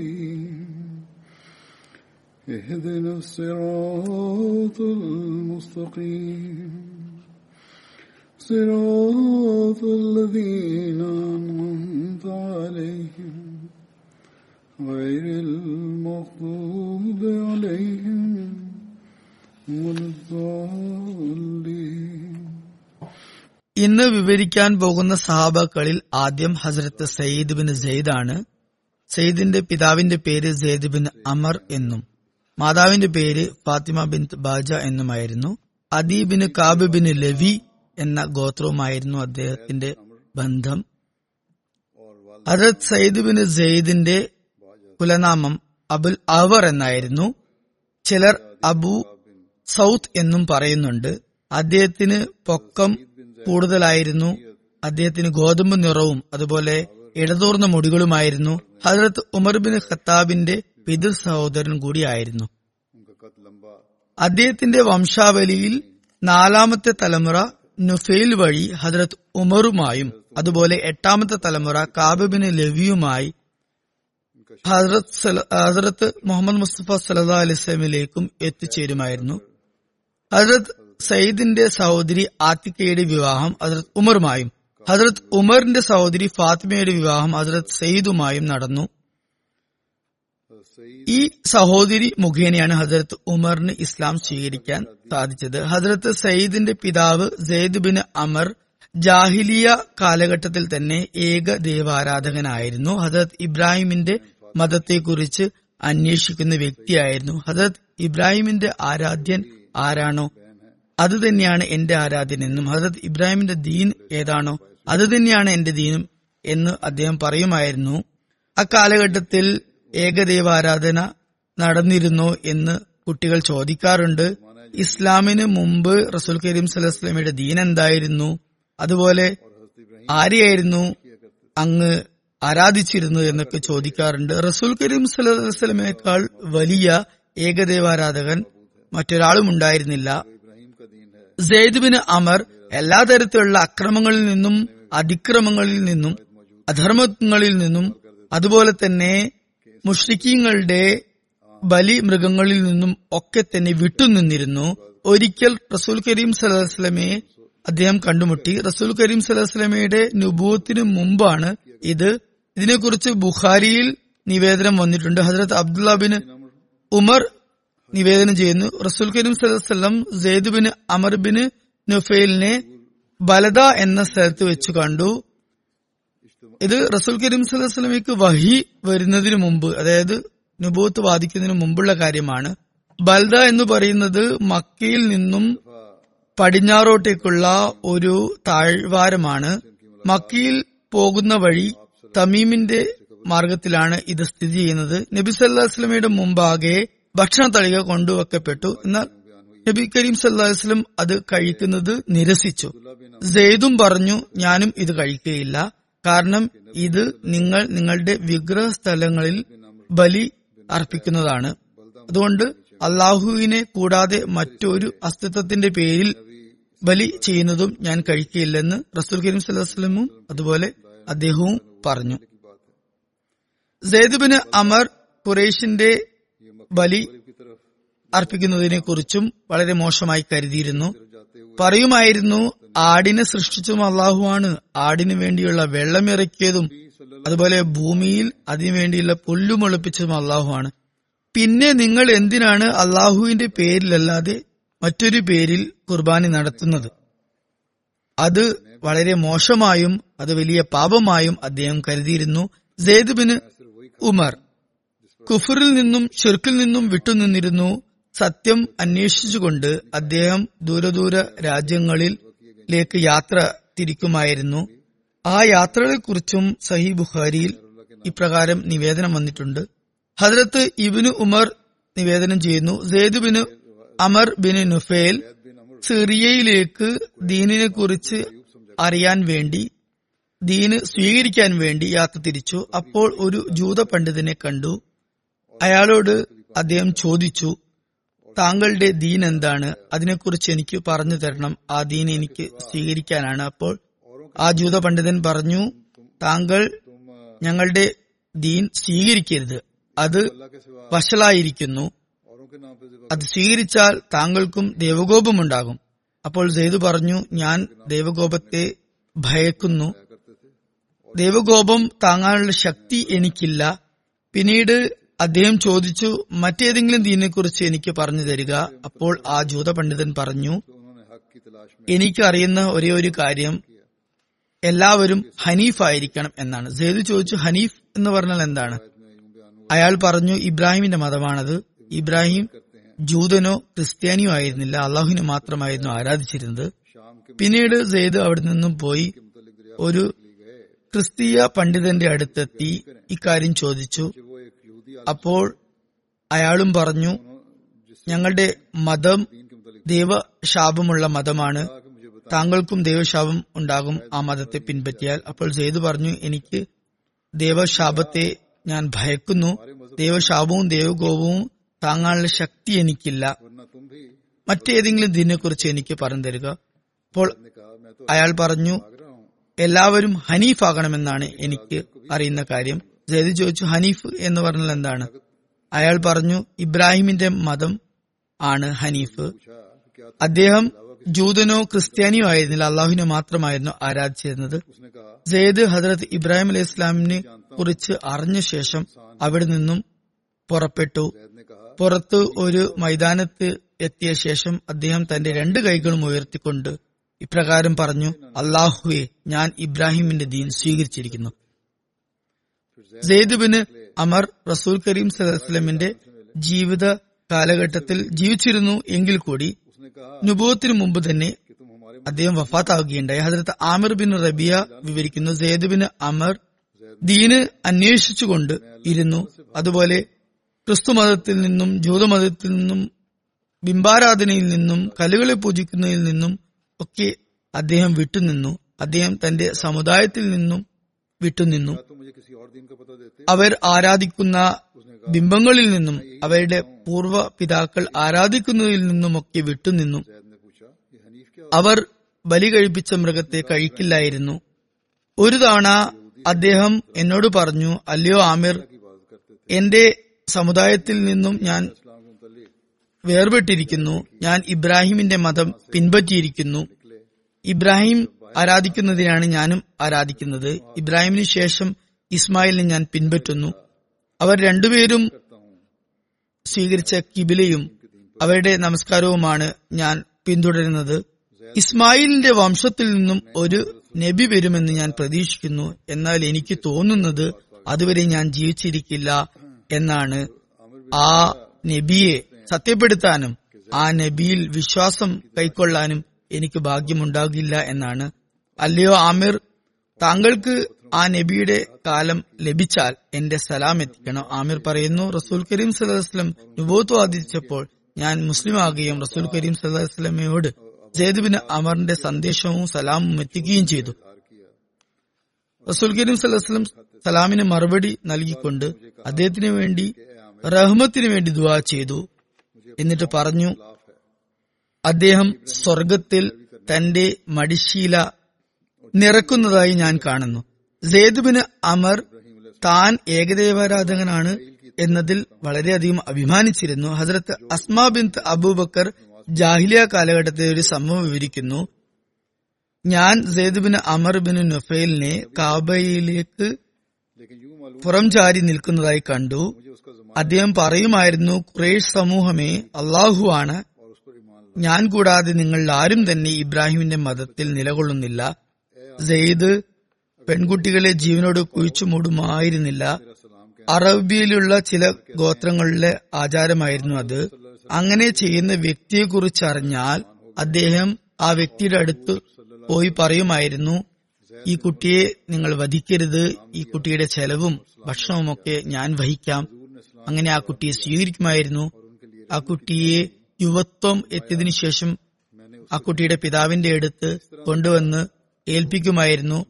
نستعين اهدنا الصراط المستقيم صراط الذين أنعمت عليهم غير المغضوب عليهم ولا الضالين ഇന്ന് വിവരിക്കാൻ പോകുന്ന സഹാബാക്കളിൽ ആദ്യം ഹസ്രത്ത് സയ്യിദ് ബിൻ സെയ്ദ് ആണ് സെയ്ദിന്റെ പിതാവിന്റെ പേര് സെയ്ദ് ബിൻ അമർ എന്നും മാതാവിന്റെ പേര് Fatima bin Baja എന്നുമായിരുന്നു Adi bin Kaab bin Lavi എന്ന ഗോത്രവുമായിരുന്നു അദ്ദേഹത്തിന്റെ ബന്ധം. ഹസ്രത് സയ്യിദ് ബിൻ സെയ്ദിന്റെ കുലനാമം അബുൽ അവർ എന്നായിരുന്നു. ചിലർ അബു സൗത്ത് എന്നും പറയുന്നുണ്ട്. അദ്ദേഹത്തിന് പൊക്കം കൂടുതലായിരുന്നു. അദ്ദേഹത്തിന് ഗോതമ്പ് നിറവും അതുപോലെ ഇടതൂർന്ന മുടികളുമായിരുന്നു. ഹജറത്ത് ഉമർ ബിൻ ഖത്താബിന്റെ പിതൃ സഹോദരൻ കൂടിയായിരുന്നു. അദ്ദേഹത്തിന്റെ വംശാവലിയിൽ നാലാമത്തെ തലമുറ നുഫൈൽ വഴി ഹജറത്ത് ഉമറുമായും അതുപോലെ എട്ടാമത്തെ തലമുറ കാബിബിന് ലവിയുമായി ഹസ്രത്ത് ഹസരത്ത് മുഹമ്മദ് മുസ്തഫ സല്ലാ അലിസ്ലാമിലേക്കും എത്തിച്ചേരുമായിരുന്നു. ഹസ്രത്ത് സയ്യിദിന്റെ സഹോദരി ആത്തിക്കയുടെ വിവാഹം ഹസ്രത്ത് ഉമറുമായും ഹസ്രത്ത് ഉമറിന്റെ സഹോദരി ഫാത്തിമയുടെ വിവാഹം ഹസ്രത് സയ്യിദുമായും നടന്നു. ഈ സഹോദരി മുഖേനയാണ് ഹസരത്ത് ഉമറിന് ഇസ്ലാം സ്വീകരിക്കാൻ സാധിച്ചത്. ഹസരത്ത് സയ്യിദിന്റെ പിതാവ് സെയ്ദ് ബിൻ അമർ ജാഹിലിയ കാലഘട്ടത്തിൽ തന്നെ ഏക ദൈവാരാധകനായിരുന്നു. ഹസരത് ഇബ്രാഹിമിന്റെ മതത്തെക്കുറിച്ച് അന്വേഷിക്കുന്ന വ്യക്തിയായിരുന്നു. ഹസരത് ഇബ്രാഹിമിന്റെ ആരാധ്യൻ ആരാണോ? അത് തന്നെയാണ് എന്റെ ആരാധ്യൻ എന്നും. ഹസരത് ഇബ്രാഹിമിന്റെ ദീൻ ഏതാണോ? അത് തന്നെയാണ് എന്റെ ദീനും എന്ന് അദ്ദേഹം പറയുമായിരുന്നു. അക്കാലഘട്ടത്തിൽ ഏകദൈവാരാധന നടന്നിരുന്നോ എന്ന് കുട്ടികൾ ചോദിക്കാറുണ്ട്. ഇസ്ലാമിന് മുമ്പ് റസൂൽ കരീം സലഹ്സ്ലമിയുടെ ദീൻ എന്തായിരുന്നു? അതുപോലെ ആരെയായിരുന്നു അങ്ങ് ആരാധിച്ചിരുന്നു എന്നൊക്കെ ചോദിക്കാറുണ്ട്. റസൂൽ കരീം സലഹ്സ്ലമിനേക്കാൾ വലിയ ഏകദൈവാരാധകൻ മറ്റൊരാളും ഉണ്ടായിരുന്നില്ല. സെയ്ദ് ബിൻ അമർ എല്ലാ തരത്തിലുള്ള അക്രമങ്ങളിൽ നിന്നും അതിക്രമങ്ങളിൽ നിന്നും അധർമ്മങ്ങളിൽ നിന്നും അതുപോലെ തന്നെ മുഷ്രിഖീങ്ങളുടെ ബലി മൃഗങ്ങളിൽ നിന്നും ഒക്കെ തന്നെ വിട്ടുനിന്നിരുന്നു ഒരിക്കൽ റസൂൽ കരീം സലഹ്സ്ലമയെ അദ്ദേഹം കണ്ടുമുട്ടി. റസൂൽ കരീം സലഹ്സ്ലമയുടെ നുബൂത്തിന് മുമ്പാണ് ഇത്. ഇതിനെക്കുറിച്ച് ബുഖാരിയിൽ നിവേദനം വന്നിട്ടുണ്ട്. ഹജരത് അബ്ദുല്ലാബിന് ഉമർ നിവേദനം ചെയ്യുന്നു. റസൂൽ കരീം സലഹ്സ്ലം സെയ്ദ് ബിൻ അമർ നുഫൈലിനെ ബലദ എന്ന സ്ഥലത്ത് വെച്ച് കണ്ടു. ഇത് റസൂൽ കരീം സുലമിക്ക് വഹി വരുന്നതിന് മുമ്പ് അതായത് നുബൂത്ത് വാദിക്കുന്നതിന് മുമ്പുള്ള കാര്യമാണ്. ബൽദ എന്ന് പറയുന്നത് മക്കയിൽ നിന്നും പടിഞ്ഞാറോട്ടേക്കുള്ള ഒരു താഴ്വാരമാണ്. മക്കയിൽ പോകുന്ന വഴി തമീമിന്റെ മാർഗത്തിലാണ് ഇത് സ്ഥിതി ചെയ്യുന്നത്. നബി സല്ലാസ്ലമിയുടെ മുമ്പാകെ ഭക്ഷണ തളിക കൊണ്ടുവെക്കപ്പെട്ടു. എന്നാൽ നബി കരീം സല്ലാസ്ലം അത് കഴിക്കുന്നത് നിരസിച്ചു. സെയ്ദും പറഞ്ഞു ഞാനും ഇത് കഴിക്കുകയില്ല. കാരണം ഇത് നിങ്ങൾ നിങ്ങളുടെ വിഗ്രഹ സ്ഥലങ്ങളിൽ ബലി അർപ്പിക്കുന്നതാണ്. അതുകൊണ്ട് അള്ളാഹുവിനെ കൂടാതെ മറ്റൊരു അസ്തിത്വത്തിന്റെ പേരിൽ ബലി ചെയ്യുന്നതും ഞാൻ കഴിക്കുകയില്ലെന്ന് റസൂൽ കരീം സല്ലാസ്ലമും അതുപോലെ അദ്ദേഹവും പറഞ്ഞു. സെയ്ദുബിന് അമർ ഖുറേഷിന്റെ ബലി അർപ്പിക്കുന്നതിനെ കുറിച്ചും വളരെ മോശമായി കരുതിയിരുന്നു. പറയുമായിരുന്നു ആടിനെ സൃഷ്ടിച്ചും അള്ളാഹുവാണ്. ആടിനു വേണ്ടിയുള്ള വെള്ളം ഇറക്കിയതും അതുപോലെ ഭൂമിയിൽ അതിനു വേണ്ടിയുള്ള പുല്ലുമൊളിപ്പിച്ചതും അള്ളാഹുവാണ്. പിന്നെ നിങ്ങൾ എന്തിനാണ് അള്ളാഹുവിന്റെ പേരിലല്ലാതെ മറ്റൊരു പേരിൽ കുർബാനി നടത്തുന്നത്? അത് വളരെ മോശമായും അത് വലിയ പാപമായും അദ്ദേഹം കരുതിയിരുന്നു. സെയ്ദ് ഉമർ കുഫറിൽ നിന്നും ഷിർക്കിൽ നിന്നും വിട്ടുനിന്നിരുന്നു. സത്യം അന്വേഷിച്ചുകൊണ്ട് അദ്ദേഹം ദൂരദൂര രാജ്യങ്ങളിലേക്ക് യാത്ര തിരിക്കുമായിരുന്നു. ആ യാത്രകളെക്കുറിച്ചും സഹി ബുഖാരിയിൽ ഇപ്രകാരം നിവേദനം വന്നിട്ടുണ്ട്. ഹദ്രത്ത് ഇബിന് ഉമർ നിവേദനം ചെയ്യുന്നു Zaid bin Amr bin Nufail സിറിയയിലേക്ക് ദീനിനെ കുറിച്ച് അറിയാൻ വേണ്ടി ദീന് സ്വീകരിക്കാൻ വേണ്ടി യാത്ര തിരിച്ചു. അപ്പോൾ ഒരു ജൂത പണ്ഡിതനെ കണ്ടു. അയാളോട് അദ്ദേഹം ചോദിച്ചു താങ്കളുടെ ദീൻ എന്താണ്? അതിനെക്കുറിച്ച് എനിക്ക് പറഞ്ഞു തരണം. ആ ദീൻ എനിക്ക് സ്വീകരിക്കാനാണ്. അപ്പോൾ ആ ജൂത പണ്ഡിതൻ പറഞ്ഞു താങ്കൾ ഞങ്ങളുടെ ദീൻ സ്വീകരിക്കരുത്. അത് വഷളായിരിക്കുന്നു. അത് സ്വീകരിച്ചാൽ താങ്കൾക്കും ദേവകോപമുണ്ടാകും അപ്പോൾ സെയ്ദ് പറഞ്ഞു ഞാൻ ദേവകോപത്തെ ഭയക്കുന്നു. ദേവകോപം താങ്ങാനുള്ള ശക്തി എനിക്കില്ല. പിന്നീട് അദ്ദേഹം ചോദിച്ചു മറ്റേതെങ്കിലും ദീനിനെക്കുറിച്ച് എനിക്ക് പറഞ്ഞു തരിക? അപ്പോൾ ആ ജൂത പണ്ഡിതൻ പറഞ്ഞു എനിക്ക് അറിയുന്ന ഒരേ ഒരു കാര്യം. എല്ലാവരും ഹനീഫ് ആയിരിക്കണം എന്നാണ്. സെയ്ദ് ചോദിച്ചു ഹനീഫ് എന്ന് പറഞ്ഞാൽ എന്താണ്? അയാൾ പറഞ്ഞു ഇബ്രാഹിമിന്റെ മതമാണത്. ഇബ്രാഹിം ജൂതനോ ക്രിസ്ത്യാനിയോ ആയിരുന്നില്ല. അള്ളാഹുവിനെ മാത്രമായിരുന്നു ആരാധിച്ചിരുന്നത്. പിന്നീട് സെയ്ദ് അവിടെ നിന്നും പോയി ഒരു ക്രിസ്തീയ പണ്ഡിതന്റെ അടുത്തെത്തി. ഇക്കാര്യം ചോദിച്ചു അപ്പോൾ അയാളും പറഞ്ഞു ഞങ്ങളുടെ മതം ദൈവശാപമുള്ള മതമാണ്. താങ്കൾക്കും ദൈവശാപം ഉണ്ടാകും ആ മതത്തെ പിൻപറ്റിയാൽ. അപ്പോൾ സെയ്ദ് പറഞ്ഞു എനിക്ക് ദൈവശാപത്തെ ഞാൻ ഭയക്കുന്നു. ദൈവശാപവും ദൈവകോപവും താങ്ങാനുള്ള ശക്തി എനിക്കില്ല. മറ്റേതെങ്കിലും ഇതിനെക്കുറിച്ച് എനിക്ക് പറഞ്ഞു തരിക. അപ്പോൾ അയാൾ പറഞ്ഞു എല്ലാവരും ഹനീഫാകണമെന്നാണ് എനിക്ക് അറിയുന്ന കാര്യം. ജയ്ദ് ചോദിച്ചു ഹനീഫ് എന്ന് പറഞ്ഞാൽ എന്താണ്? അയാൾ പറഞ്ഞു ഇബ്രാഹിമിന്റെ മതം ആണ് ഹനീഫ്. അദ്ദേഹം ജൂതനോ ക്രിസ്ത്യാനിയോ ആയിരുന്നില്ല. അള്ളാഹുവിനെ മാത്രമായിരുന്നു ആരാധിച്ചിരുന്നത്. സെയ്ദ് ഹജറത്ത് ഇബ്രാഹിം അലൈഹി ഇസ്ലാമിനെ കുറിച്ച് അറിഞ്ഞ ശേഷം അവിടെ നിന്നും പുറപ്പെട്ടു. പുറത്ത് ഒരു മൈതാനത്ത് എത്തിയ ശേഷം അദ്ദേഹം തന്റെ രണ്ട് കൈകളും ഉയർത്തിക്കൊണ്ട് ഇപ്രകാരം പറഞ്ഞു അള്ളാഹുവെ ഞാൻ ഇബ്രാഹിമിന്റെ ദീൻ സ്വീകരിച്ചിരിക്കുന്നു. സെയ്ദ് ബിന് അമർ റസൂൽ കരീം സലഹ്സ്ലമിന്റെ ജീവിത കാലഘട്ടത്തിൽ ജീവിച്ചിരുന്നു എങ്കിൽ കൂടി നുബോത്തിന് മുമ്പ് തന്നെ അദ്ദേഹം വഫാത്താവുകയുണ്ടായി ഹജരത്ത് ആമിർ ബിൻ റബിയ വിവരിക്കുന്നു സെയ്ദ് അമർ ദീന് അന്വേഷിച്ചുകൊണ്ട് ഇരുന്നു. അതുപോലെ ക്രിസ്തു മതത്തിൽ നിന്നും ജൂതമതത്തിൽ നിന്നും ബിംബാരാധനയിൽ നിന്നും കലുകളെ പൂജിക്കുന്നതിൽ നിന്നും ഒക്കെ അദ്ദേഹം വിട്ടുനിന്നു. അദ്ദേഹം തന്റെ സമുദായത്തിൽ നിന്നും വിട്ടുനിന്നു. അവർ ആരാധിക്കുന്ന ബിംബങ്ങളിൽ നിന്നും അവരുടെ പൂർവ പിതാക്കൾ ആരാധിക്കുന്നതിൽ നിന്നുമൊക്കെ വിട്ടുനിന്നു അവർ ബലി കഴിപ്പിച്ച മൃഗത്തെ കഴിക്കില്ലായിരുന്നു. ഒരു തവണ അദ്ദേഹം എന്നോട് പറഞ്ഞു അല്ലയോ ആമിർ എന്റെ സമുദായത്തിൽ നിന്നും ഞാൻ വേർപെട്ടിരിക്കുന്നു. ഞാൻ ഇബ്രാഹിമിന്റെ മതം പിൻപറ്റിയിരിക്കുന്നു. ഇബ്രാഹിം ആരാധിക്കുന്നതിനാണ് ഞാനും ആരാധിക്കുന്നത്. ഇബ്രാഹിമിന് ശേഷം ഇസ്മായിലിനെ ഞാൻ പിൻപറ്റുന്നു. അവർ രണ്ടുപേരും സ്വീകരിച്ച കിബിലയും അവരുടെ നമസ്കാരവുമാണ് ഞാൻ പിന്തുടരുന്നത്. ഇസ്മായിലിന്റെ വംശത്തിൽ നിന്നും ഒരു നബി വരുമെന്ന് ഞാൻ പ്രതീക്ഷിക്കുന്നു. എന്നാൽ എനിക്ക് തോന്നുന്നത് അതുവരെ ഞാൻ ജീവിച്ചിരിക്കില്ല എന്നാണ്. ആ നബിയെ സത്യപ്പെടുത്താനും ആ നബിയിൽ വിശ്വാസം കൈക്കൊള്ളാനും എനിക്ക് ഭാഗ്യമുണ്ടാകില്ല എന്നാണ്. അല്ലയോ ആമിർ താങ്കൾക്ക് ആ നബിയുടെ കാലം ലഭിച്ചാൽ എന്റെ സലാം എത്തിക്കണം. ആമിർ പറയുന്നു റസൂൽ കരീം സലഹ്സ്ലം നുബോത്ത് വാദിച്ചപ്പോൾ ഞാൻ മുസ്ലിം ആകുകയും റസൂൽ കരീം സെയ്ദ് ബിൻ അമറിന്റെ സന്ദേശവും സലാമും എത്തിക്കുകയും ചെയ്തു. റസൂൽ കരീം വസല്ലം സലാമിന് മറുപടി നൽകിക്കൊണ്ട് അദ്ദേഹത്തിന് വേണ്ടി റഹ്മത്തിന് വേണ്ടി ദുവാ ചെയ്തു. എന്നിട്ട് പറഞ്ഞു അദ്ദേഹം സ്വർഗത്തിൽ തന്റെ മടിശീല നിറക്കുന്നതായി ഞാൻ കാണുന്നു. സെയ്ദുബിന് അമർ താൻ ഏകദേവാരാധകനാണ് എന്നതിൽ വളരെയധികം അഭിമാനിച്ചിരുന്നു. ഹസരത്ത് അസ്മ ബിൻ അബൂബക്കർ ജാഹിലിയ കാലഘട്ടത്തെ ഒരു സംഭവം വിവരിക്കുന്നു. ഞാൻ സെയ്ദ്ബിന് അമർ ബിൻ നുഫൈലിനെ കാബയിലേക്ക് പുറം ചാരി നിൽക്കുന്നതായി കണ്ടു. അദ്ദേഹം പറയുമായിരുന്നു ഖുറേഷ് സമൂഹമേ അള്ളാഹു ആണ്. ഞാൻ കൂടാതെ നിങ്ങൾ ആരും തന്നെ ഇബ്രാഹിമിന്റെ മതത്തിൽ നിലകൊള്ളുന്നില്ല. സെയ്ദ് പെൺകുട്ടികളെ ജീവനോട് കുഴിച്ചു മൂടുമായിരുന്നില്ല. അറബിയിലുള്ള ചില ഗോത്രങ്ങളിലെ ആചാരമായിരുന്നു അത്. അങ്ങനെ ചെയ്യുന്ന വ്യക്തിയെക്കുറിച്ച് അറിഞ്ഞാൽ അദ്ദേഹം ആ വ്യക്തിയുടെ അടുത്ത് പോയി പറയുമായിരുന്നു ഈ കുട്ടിയെ നിങ്ങൾ വധിക്കരുത് ഈ കുട്ടിയുടെ ചെലവും ഭക്ഷണവുമൊക്കെ ഞാൻ വഹിക്കാം. അങ്ങനെ ആ കുട്ടിയെ സ്വീകരിക്കുമായിരുന്നു. ആ കുട്ടിയെ യുവത്വം എത്തിയതിനു ശേഷം ആ കുട്ടിയുടെ പിതാവിന്റെ അടുത്ത് കൊണ്ടുവന്ന് ഏൽപ്പിക്കുമായിരുന്നു.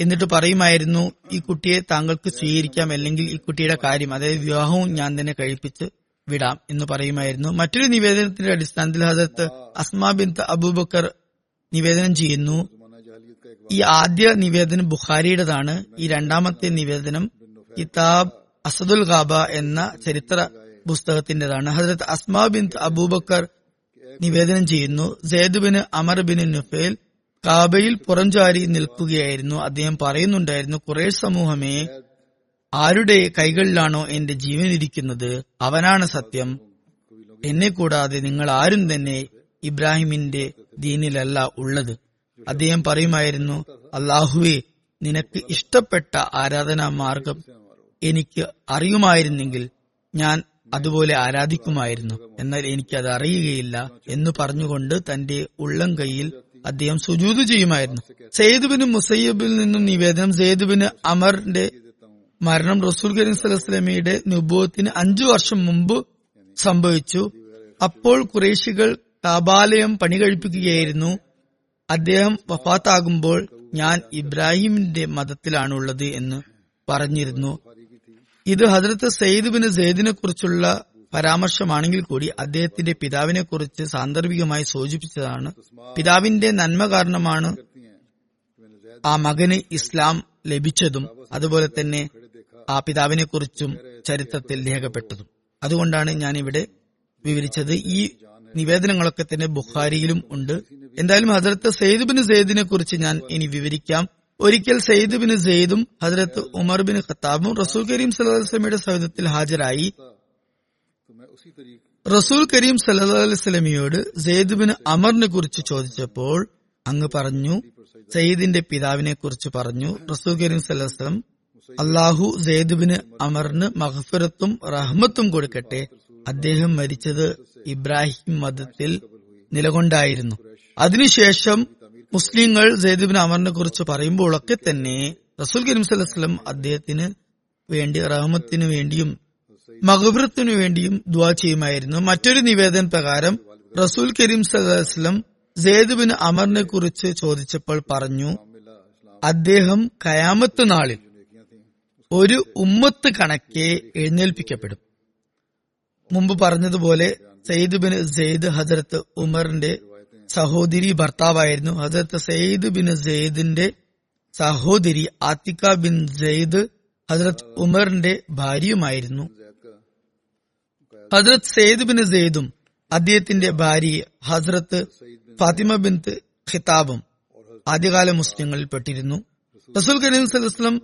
എന്നിട്ട് പറയുമായിരുന്നു ഈ കുട്ടിയെ താങ്കൾക്ക് സ്വീകരിക്കാം അല്ലെങ്കിൽ ഈ കുട്ടിയുടെ കാര്യം അതായത് വിവാഹവും ഞാൻ തന്നെ കഴിപ്പിച്ച് വിടാം എന്ന് പറയുമായിരുന്നു. മറ്റൊരു നിവേദനത്തിന്റെ അടിസ്ഥാനത്തിൽ ഹസരത്ത് അസ്മാ ബിൻ അബൂബക്കർ നിവേദനം ചെയ്യുന്നു ഈ ആദ്യ നിവേദനം ബുഖാരിയുടേതാണ്. ഈ രണ്ടാമത്തെ നിവേദനം കിതാബ് അസദുൽ ഖാബ എന്ന ചരിത്ര പുസ്തകത്തിന്റേതാണ് ഹസരത്ത് അസ്മാ ബിൻ അബൂബക്കർ നിവേദനം ചെയ്യുന്നു Zaid bin Amr bin Nufail കാബയിൽ പുറംചാരി നിൽക്കുകയായിരുന്നു. അദ്ദേഹം പറയുന്നുണ്ടായിരുന്നു കുറേ സമൂഹമേ ആരുടെ കൈകളിലാണോ എന്റെ ജീവൻ ഇരിക്കുന്നത്? അവനാണ് സത്യം. എന്നെ കൂടാതെ നിങ്ങൾ ആരും തന്നെ ഇബ്രാഹിമിന്റെ ദീനിലല്ല ഉള്ളത്. അദ്ദേഹം പറയുമായിരുന്നു അള്ളാഹുവെ നിനക്ക് ഇഷ്ടപ്പെട്ട ആരാധനാ മാർഗം എനിക്ക് അറിയുമായിരുന്നെങ്കിൽ ഞാൻ അതുപോലെ ആരാധിക്കുമായിരുന്നു. എന്നാൽ എനിക്കത് അറിയുകയില്ല എന്ന് പറഞ്ഞുകൊണ്ട് തന്റെ ഉള്ളം കൈയിൽ അദ്ദേഹം സുജൂത് ചെയ്യുമായിരുന്നു. സെയ്ദുബിന് മുസയ്യബിൽ നിന്നും നിവേദനം സെയ്ദുബിന് അമറിന്റെ മരണം റസൂൽ കരീം സലഹ്സ്ലമിയുടെ നുബോത്തിന് അഞ്ചു വർഷം മുമ്പ് സംഭവിച്ചു. അപ്പോൾ കുറേശികൾ കാബാലയം പണി കഴിപ്പിക്കുകയായിരുന്നു. അദ്ദേഹം വഫാത്താകുമ്പോൾ ഞാൻ ഇബ്രാഹിമിന്റെ മതത്തിലാണുള്ളത് എന്ന് പറഞ്ഞിരുന്നു. ഇത് ഹജ്രത്ത് സെയ്ദ് ബിൻ സെയ്ദിനെ കുറിച്ചുള്ള പരാമർശമാണെങ്കിൽ കൂടി അദ്ദേഹത്തിന്റെ പിതാവിനെക്കുറിച്ച് സാന്ദർഭികമായി സൂചിപ്പിച്ചതാണ്. പിതാവിന്റെ നന്മ കാരണമാണ് ആ മകന് ഇസ്ലാം ലഭിച്ചതും അതുപോലെ തന്നെ ആ പിതാവിനെക്കുറിച്ചും ചരിത്രത്തിൽ രേഖപ്പെട്ടതും. അതുകൊണ്ടാണ് ഞാൻ ഇവിടെ വിവരിച്ചത്. ഈ നിവേദനങ്ങളൊക്കെ തന്നെ ബുഖാരിയിലും ഉണ്ട്. എന്തായാലും ഹജറത്ത് സെയ്ദ് ബിൻ സെയ്ദിനെ കുറിച്ച് ഞാൻ ഇനി വിവരിക്കാം. ഒരിക്കൽ സെയ്ദ് ബിൻ സെയ്ദും ഹജരത്ത് ഉമർ ബിൻ ഖത്താബും റസൂൽ കരീം സലഹുസ്ലമിയുടെ സൗദത്തിൽ ഹാജരായി. റസൂൽ കരീം സല്ലല്ലാഹു അലൈഹി വസല്ലമയോട് സെയ്ദ് ബിൻ അമറിനെ കുറിച്ച് ചോദിച്ചപ്പോൾ അങ്ങ് പറഞ്ഞു സയ്യിദിന്റെ പിതാവിനെ കുറിച്ച് പറഞ്ഞു റസൂൽ കരീം സല്ലാസ്ലം അള്ളാഹു സെയ്ദുബിന് അമറിന് മഹഫിറത്തും റഹ്മത്തും കൊടുക്കട്ടെ. അദ്ദേഹം മരിച്ചത് ഇബ്രാഹിം മതത്തിൽ നിലകൊണ്ടായിരുന്നു. അതിനുശേഷം മുസ്ലിങ്ങൾ സെയ്ദ് ബിൻ അമറിനെ കുറിച്ച് പറയുമ്പോഴൊക്കെ തന്നെ റസൂൽ കരീം സല്ലാസ്ലം അദ്ദേഹത്തിന് വേണ്ടി റഹ്മത്തിന് വേണ്ടിയും മഹബറത്തിനു വേണ്ടിയും ദ്വാ ചെയ്യുമായിരുന്നു. മറ്റൊരു നിവേദന പ്രകാരം റസൂൽ കരീം സലഹ്സ്ലം സെയ്ദ് അമറിനെ കുറിച്ച് ചോദിച്ചപ്പോൾ പറഞ്ഞു അദ്ദേഹം കയാമത്ത് നാളിൽ ഒരു ഉമ്മത്ത് കണക്കെ എഴുന്നേൽപ്പിക്കപ്പെടും. മുമ്പ് പറഞ്ഞതുപോലെ സെയ്ദ് ബിൻ സെയ്ദ് ഹജറത്ത് ഉമറിന്റെ സഹോദരി ഭർത്താവായിരുന്നു. ഹജറത്ത് സെയ്ദ് ബിൻ സെയ്ദിന്റെ സഹോദരി ആത്തിക്ക ബിൻ സെയ്ദ് ഹജറത്ത് ഉമറിന്റെ ഭാര്യയുമായിരുന്നു. ഹജ്രത് സെയ്ദ് ബിൻ സെയ്ദും അദ്ദേഹത്തിന്റെ ഭാര്യ ഹസ്രത്ത് ഫാത്തിമ ബിൻ ഖിതാബും ആദ്യകാല മുസ്ലിങ്ങളിൽ പെട്ടിരുന്നു റസൂൽ കരീം സലഹ്സ്ലം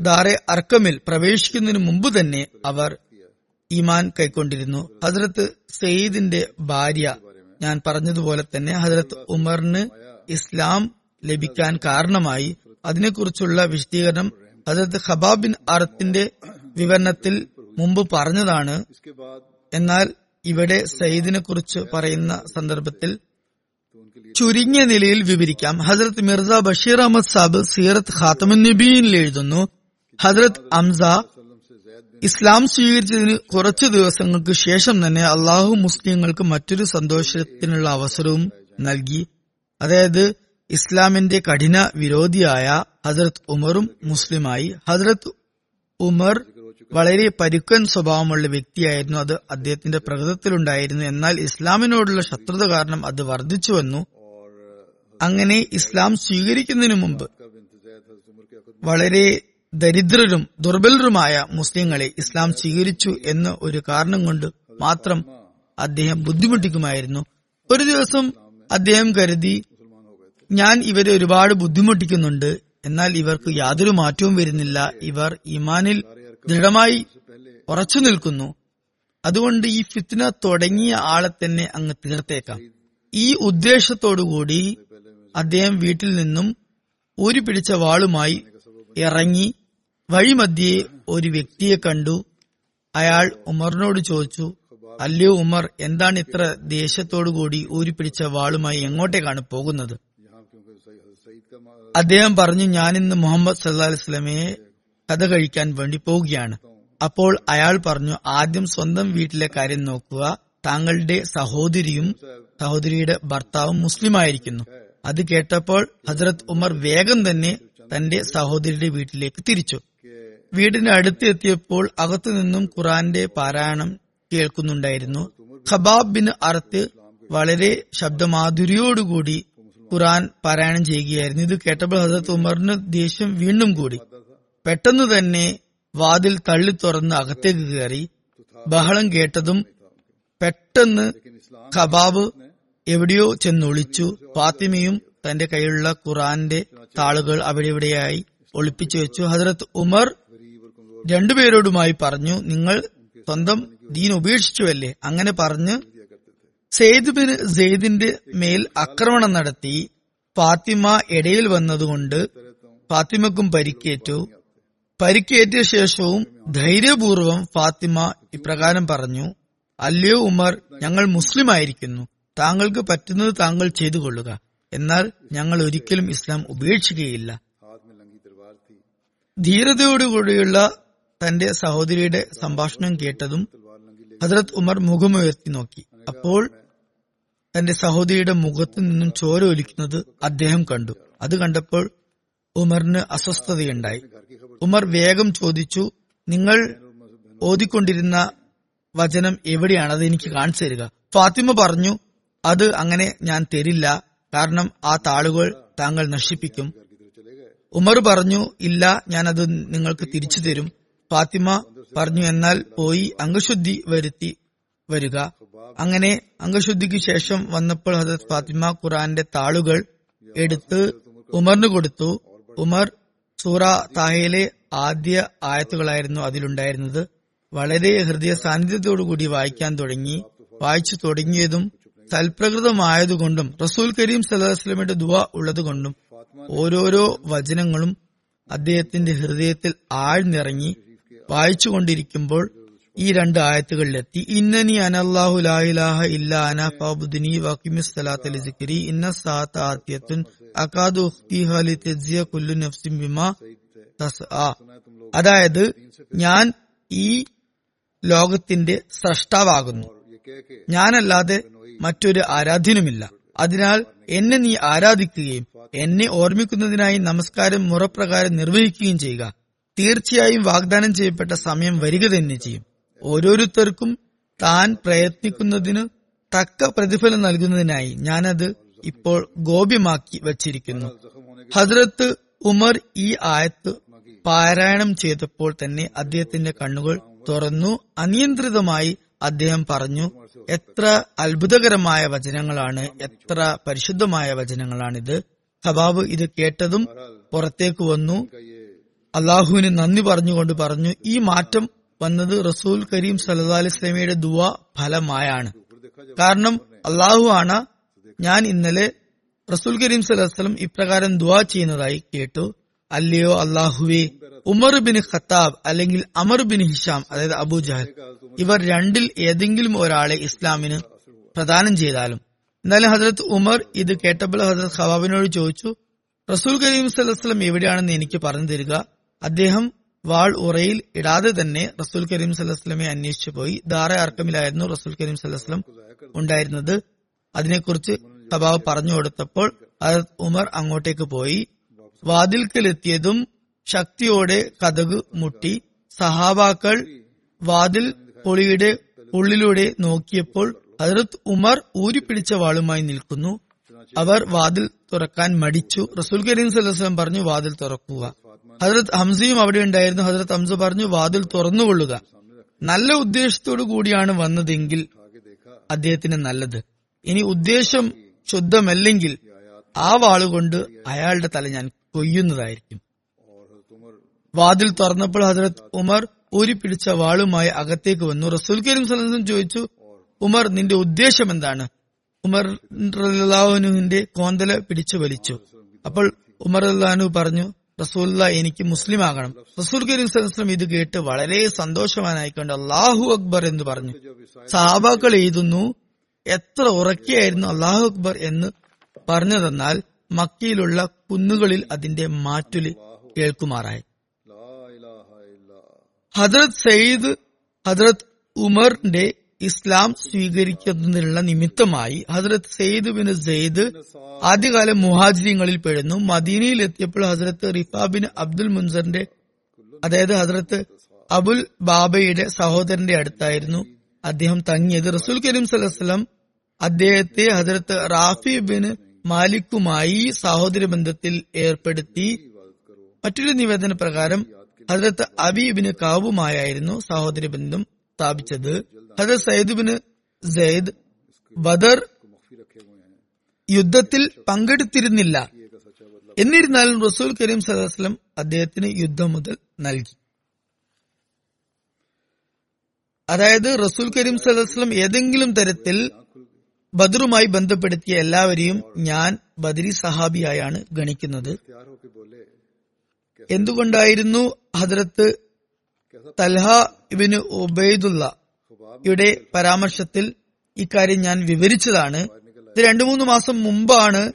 ദാറെ അർക്കമിൽ പ്രവേശിക്കുന്നതിന് മുമ്പ് തന്നെ അവർ ഈമാൻ കൈക്കൊണ്ടിരുന്നു. ഹജ്രത്ത് സെയ്ദിന്റെ ഭാര്യ ഞാൻ പറഞ്ഞതുപോലെ തന്നെ ഹജ്രത്ത് ഉമറിന് ഇസ്ലാം ലഭിക്കാൻ കാരണമായി. അതിനെക്കുറിച്ചുള്ള വിശദീകരണം ഹജ്രത്ത് ഖബാബിൻ അറത്തിന്റെ വിവരണത്തിൽ മുമ്പ് പറഞ്ഞതാണ്. എന്നാൽ ഇവിടെ സയ്യിദിനെ കുറിച്ച് പറയുന്ന സന്ദർഭത്തിൽ ചുരുങ്ങിയ നിലയിൽ വിവരിക്കാം. ഹസരത് മിർസ ബഷീർ അഹമ്മദ് സാബ് സീറത്ത് ഖാത്തമു നബീനിൽ എഴുതുന്നു ഹസരത് അംസ ഇസ്ലാം സ്വീകരിച്ചതിന് കുറച്ചു ദിവസങ്ങൾക്ക് ശേഷം തന്നെ അള്ളാഹു മുസ്ലിങ്ങൾക്ക് മറ്റൊരു സന്തോഷത്തിനുള്ള അവസരവും നൽകി. അതായത് ഇസ്ലാമിന്റെ കഠിന വിരോധിയായ ഹസരത് ഉമറും മുസ്ലിമായി. ഹസരത് ഉമർ വളരെ പരുക്കൻ സ്വഭാവമുള്ള വ്യക്തിയായിരുന്നു അത്. അദ്ദേഹത്തിന്റെ പ്രകൃതത്തിലുണ്ടായിരുന്നു. എന്നാൽ ഇസ്ലാമിനോടുള്ള ശത്രുത കാരണം അത് വർദ്ധിച്ചു വന്നു. അങ്ങനെ ഇസ്ലാം സ്വീകരിക്കുന്നതിനു മുമ്പ് വളരെ ദരിദ്രരും ദുർബലരുമായ മുസ്ലിങ്ങളെ ഇസ്ലാം സ്വീകരിച്ചു എന്ന ഒരു കാരണം കൊണ്ട് മാത്രം അദ്ദേഹം ബുദ്ധിമുട്ടിക്കുമായിരുന്നു. ഒരു ദിവസം അദ്ദേഹം കരുതി ഞാൻ ഇവരെ ഒരുപാട് ബുദ്ധിമുട്ടിക്കുന്നുണ്ട്. എന്നാൽ ഇവർക്ക് യാതൊരു മാറ്റവും വരുന്നില്ല. ഇവർ ഇമാനിൽ ദൃഢമായി ഉറച്ചു നിൽക്കുന്നു. അതുകൊണ്ട് ഈ ഫിത്ന തുടങ്ങിയ ആളെ തന്നെ അങ്ങ് തീർത്തേക്കാം. ഈ ഉദ്ദേശത്തോടുകൂടി അദ്ദേഹം വീട്ടിൽ നിന്നും ഒരു പിടിച്ച വാളുമായി ഇറങ്ങി വഴിമധ്യേ ഒരു വ്യക്തിയെ കണ്ടു. അയാൾ ഉമറിനോട് ചോദിച്ചു അല്ലയോ ഉമർ എന്താണ് ഇത്ര ദേഷ്യത്തോടുകൂടി ഊരി പിടിച്ച വാളുമായി എങ്ങോട്ടേക്കാണ് പോകുന്നത്? അദ്ദേഹം പറഞ്ഞു ഞാൻ ഇന്ന് മുഹമ്മദ് സല്ലാ അലിസ്ലമയെ കഥ കഴിക്കാൻ വേണ്ടി പോവുകയാണ്. അപ്പോൾ അയാൾ പറഞ്ഞു ആദ്യം സ്വന്തം വീട്ടിലെ കാര്യം നോക്കുക. താങ്കളുടെ സഹോദരിയും സഹോദരിയുടെ ഭർത്താവും മുസ്ലിമായിരിക്കുന്നു അത് കേട്ടപ്പോൾ ഹസ്രത് ഉമർ വേഗം തന്നെ തന്റെ സഹോദരിയുടെ വീട്ടിലേക്ക് തിരിച്ചു. വീടിന് അടുത്തെത്തിയപ്പോൾ അകത്തു നിന്നും ഖുറാന്റെ പാരായണം കേൾക്കുന്നുണ്ടായിരുന്നു. ഖബാബ് ബിൻ അറത്ത് വളരെ ശബ്ദമാധുരിയോടുകൂടി ഖുറാൻ പാരായണം ചെയ്യുകയായിരുന്നു. ഇത് കേട്ടപ്പോൾ ഹസരത്ത് ഉമറിന് ദേഷ്യം വീണ്ടും കൂടി. പെട്ടെന്ന് തന്നെ വാതിൽ തള്ളി തുറന്ന് അകത്തേക്ക് കയറി ബഹളം കേട്ടതും പെട്ടെന്ന് ഖബാബ് എവിടെയോ ചെന്നൊളിച്ചു ഫാത്തിമയും തന്റെ കയ്യിലുള്ള ഖുറാന്റെ താളുകൾ അവിടെ ഇവിടെയായി ഒളിപ്പിച്ചു വെച്ചു. ഹസരത്ത് ഉമർ രണ്ടുപേരോടുമായി പറഞ്ഞു നിങ്ങൾ സ്വന്തം ദീൻ ഉപേക്ഷിച്ചുവല്ലേ? അങ്ങനെ പറഞ്ഞ് സെയ്ദ് ബിൻ സെയ്ദിന്റെ മേൽ ആക്രമണം നടത്തി. ഫാത്തിമ ഇടയിൽ വന്നതുകൊണ്ട് ഫാത്തിമക്കും പരിക്കേറ്റു. പരിക്കേറ്റ ശേഷവും ധൈര്യപൂർവം ഫാത്തിമ ഇപ്രകാരം പറഞ്ഞു അല്ലയോ ഉമർ ഞങ്ങൾ മുസ്ലിം ആയിരിക്കുന്നു താങ്കൾക്ക് പറ്റുന്നത് താങ്കൾ ചെയ്തു കൊള്ളുക എന്നാൽ ഞങ്ങൾ ഒരിക്കലും ഇസ്ലാം ഉപേക്ഷിക്കുകയില്ല. ധീരതയോടുകൂടിയുള്ള തന്റെ സഹോദരിയുടെ സംഭാഷണം കേട്ടതും ഹജ്രത് ഉമർ മുഖമുയർത്തി നോക്കി. അപ്പോൾ തന്റെ സഹോദരിയുടെ മുഖത്തു നിന്നും ചോര ഒലിക്കുന്നത് അദ്ദേഹം കണ്ടു. അത് കണ്ടപ്പോൾ ഉമറിന് അസ്വസ്ഥതയുണ്ടായി. ഉമർ വേഗം ചോദിച്ചു നിങ്ങൾ ഓതിക്കൊണ്ടിരുന്ന വചനം എവിടെയാണ് അത് എനിക്ക് കാണിച്ചു തരിക? ഫാത്തിമ പറഞ്ഞു അത് അങ്ങനെ ഞാൻ തരില്ല. കാരണം ആ താളുകൾ താങ്കൾ നശിപ്പിക്കും. ഉമർ പറഞ്ഞു ഇല്ല ഞാനത് നിങ്ങൾക്ക് തിരിച്ചു തരും. ഫാത്തിമ പറഞ്ഞു എന്നാൽ പോയി അംഗശുദ്ധി വരുത്തി വരിക. അങ്ങനെ അംഗശുദ്ധിക്ക് ശേഷം വന്നപ്പോൾ ഹസരത് ഫാത്തിമ ഖുറാന്റെ താളുകൾ എടുത്ത് ഉമറിന് കൊടുത്തു. ഉമർ സൂറ താഹയിലെ ആദ്യ ആയത്തുകളായിരുന്നു അതിലുണ്ടായിരുന്നത്. വളരെ ഹൃദയ സാന്നിധ്യത്തോടുകൂടി വായിക്കാൻ തുടങ്ങി. വായിച്ചു തുടങ്ങിയതും സൽപ്രകൃതമായതുകൊണ്ടും റസൂൽ കരീം സലഹസ്ലമിന്റെ ദുവ ഉള്ളതുകൊണ്ടും ഓരോരോ വചനങ്ങളും അദ്ദേഹത്തിന്റെ ഹൃദയത്തിൽ ആഴ്ന്നിറങ്ങി വായിച്ചുകൊണ്ടിരിക്കുമ്പോൾ ഈ രണ്ട് ആയത്തുകളിലെത്തി. ഇന്നനി അനല്ലാഹു ലാഹ ഇല്ല അന ഫാബുദിനി വക്കിമിസ്ലാത്തലി ഇന്ന സാത്ത ആത്യത്തുൻ അക്കാദു നഫ്സിം അതായത് ഞാൻ ഈ ലോകത്തിന്റെ സ്രഷ്ടാവാകുന്നു. ഞാനല്ലാതെ മറ്റൊരു ആരാധ്യനുമില്ല. അതിനാൽ എന്നെ നീ ആരാധിക്കുകയും എന്നെ ഓർമ്മിക്കുന്നതിനായി നമസ്കാരം മുറപ്രകാരം നിർവഹിക്കുകയും ചെയ്യുക. തീർച്ചയായും വാഗ്ദാനം ചെയ്യപ്പെട്ട സമയം വരിക തന്നെ ചെയ്യും. ഓരോരുത്തർക്കും താൻ പ്രയത്നിക്കുന്നതിന് തക്ക പ്രതിഫലം നൽകുന്നതിനായി ഞാനത് ഇപ്പോൾ ഗോപ്യമാക്കി വച്ചിരിക്കുന്നു. ഹസ്രത്ത് ഉമർ ഈ ആയത്ത് പാരായണം ചെയ്തപ്പോൾ തന്നെ അദ്ദേഹത്തിന്റെ കണ്ണുകൾ തുറന്നു. അനിയന്ത്രിതമായി അദ്ദേഹം പറഞ്ഞു എത്ര അത്ഭുതകരമായ വചനങ്ങളാണ് എത്ര പരിശുദ്ധമായ വചനങ്ങളാണിത്. ഹബാബ് ഇത് കേട്ടതും പുറത്തേക്ക് വന്നു. അള്ളാഹുവിന് നന്ദി പറഞ്ഞുകൊണ്ട് പറഞ്ഞു ഈ മാറ്റം വന്നത് റസൂൽ കരീം സല്ലാ അലിസ്ലമിയുടെ ദുവ ഫലമായാണ്. കാരണം അള്ളാഹു ആണ് ഞാൻ ഇന്നലെ റസൂൽ കരീം സലഹ്സ്ലം ഇപ്രകാരം ദുവാ ചെയ്യുന്നതായി കേട്ടു. അല്ലയോ അള്ളാഹുവെ ഉമർ ബിൻ ഖത്താബ് അല്ലെങ്കിൽ അമർ ബിൻ ഹിഷാം അതായത് അബുജഹൽ ഇവർ രണ്ടിൽ ഏതെങ്കിലും ഒരാളെ ഇസ്ലാമിന് പ്രദാനം ചെയ്താലും. എന്നാലും ഹസരത്ത് ഉമർ ഇത് കേട്ടപ്പോൾ ഹസരത്ത് ഖവാബിനോട് ചോദിച്ചു റസൂൽ കരീം സലഹ്സ്ലം എവിടെയാണെന്ന് എനിക്ക് പറഞ്ഞു തരിക. അദ്ദേഹം വാൾ ഉറയിൽ ഇടാതെ തന്നെ റസൂൽ കരീം സല്ലാസ്ലമെ അന്വേഷിച്ചു പോയി. ദാറ അർക്കമിലായിരുന്നു റസൂൽ കരീം സല്ലാസ്ലം ഉണ്ടായിരുന്നത്. അതിനെക്കുറിച്ച് സഭാവ് പറഞ്ഞു കൊടുത്തപ്പോൾ ഹജരത് ഉമർ അങ്ങോട്ടേക്ക് പോയി. വാതിൽക്കലെത്തിയതും ശക്തിയോടെ കഥക് മുട്ടി സഹാബാക്കൾ വാതിൽ പൊളിയുടെ ഉള്ളിലൂടെ നോക്കിയപ്പോൾ ഹജരത് ഉമർ ഊരിപ്പിടിച്ച വാളുമായി നിൽക്കുന്നു. അവർ വാതിൽ തുറക്കാൻ മടിച്ചു. റസൂൽ കരീം സല്ലാസ്ലം പറഞ്ഞു വാതിൽ തുറക്കുക. ഹജരത് ഹംസയും അവിടെ ഉണ്ടായിരുന്നു. ഹജ്രത് ഹംസ പറഞ്ഞു വാതിൽ തുറന്നുകൊള്ളുക. നല്ല ഉദ്ദേശത്തോടു കൂടിയാണ് വന്നതെങ്കിൽ അദ്ദേഹത്തിന് നല്ലത്. ഇനി ഉദ്ദേശം ശുദ്ധമല്ലെങ്കിൽ ആ വാളുകൊണ്ട് അയാളുടെ തല ഞാൻ കൊയ്യുന്നതായിരിക്കും. വാതിൽ തുറന്നപ്പോൾ ഹജരത് ഉമർ ഊരി പിടിച്ച വാളുമായി അകത്തേക്ക് വന്നു. റസൂൽ കരീം സലഹം ചോദിച്ചു ഉമർ നിന്റെ ഉദ്ദേശം എന്താണ്? ഉമർ റലാഹുനുവിന്റെ കോന്തല പിടിച്ചു വലിച്ചു. അപ്പോൾ ഉമർ അല്ലാഹു പറഞ്ഞു റസൂല്ല എനിക്ക് മുസ്ലിം ആകണം റസൂൽ കരീം ഇത് കേട്ട് വളരെ സന്തോഷവാനായിക്കൊണ്ട് അള്ളാഹു അക്ബർ എന്ന് പറഞ്ഞു. സാബാക്കൾ എഴുതുന്നു എത്ര ഉറക്കെയായിരുന്നു അള്ളാഹു അക്ബർ എന്ന് പറഞ്ഞതെന്നാൽ മക്കയിലുള്ള കുന്നുകളിൽ അതിന്റെ മാറ്റുലി കേൾക്കുമാറായി. ഹദ്രത് സയ്യിദ് ഹദ്രത് ഉമറിന്റെ ഇസ്ലാം സ്വീകരിക്കുന്നതിനുള്ള നിമിത്തമായി ഹസ്രത്ത് സെയ്ദ് ബിൻ സെയ്ദ് ആദ്യകാല മുഹാജിരിങ്ങളിൽ പെടുന്നു. മദീനയിൽ എത്തിയപ്പോൾ ഹസ്രത്ത് റിഫ ബിൻ അബ്ദുൽ മുൻസറിന്റെ അതായത് ഹസ്രത്ത് അബുൽ ബാബയുടെ സഹോദരന്റെ അടുത്തായിരുന്നു അദ്ദേഹം തങ്ങിയത്. റസൂൽ കരീം സലഹ്സ്ലം അദ്ദേഹത്തെ ഹസരത്ത് റാഫി ബിൻ മാലിക്കുമായി സഹോദര ബന്ധത്തിൽ ഏർപ്പെടുത്തി. മറ്റൊരു നിവേദന പ്രകാരം ഹസരത്ത് അബീബിന് കാവുമായായിരുന്നു സഹോദര ബന്ധം സ്ഥാപിച്ചത്. ഹജർ സയ്യിദ്ബിന് സെയ്ദ് ബദർ യുദ്ധത്തിൽ പങ്കെടുത്തിരുന്നില്ല. എന്നിരുന്നാലും റസൂൽ കരീം സദാസ്ലം അദ്ദേഹത്തിന് യുദ്ധം മുതൽ നൽകി. അതായത് റസൂൽ കരീം സദാസ്ലം ഏതെങ്കിലും തരത്തിൽ ബദറുമായി ബന്ധപ്പെടുത്തിയ എല്ലാവരെയും ഞാൻ ബദരി സഹാബിയായാണ് ഗണിക്കുന്നത്. എന്തുകൊണ്ടായിരുന്നു ഹദ്രത്ത് തൽഹ ഇബിന് ഉബൈദുള്ള യുടെ പരാമർശത്തിൽ ഇക്കാര്യം ഞാൻ വിവരിച്ചതാണ്. ഇത് രണ്ടു മൂന്ന് മാസം മുമ്പാണ്.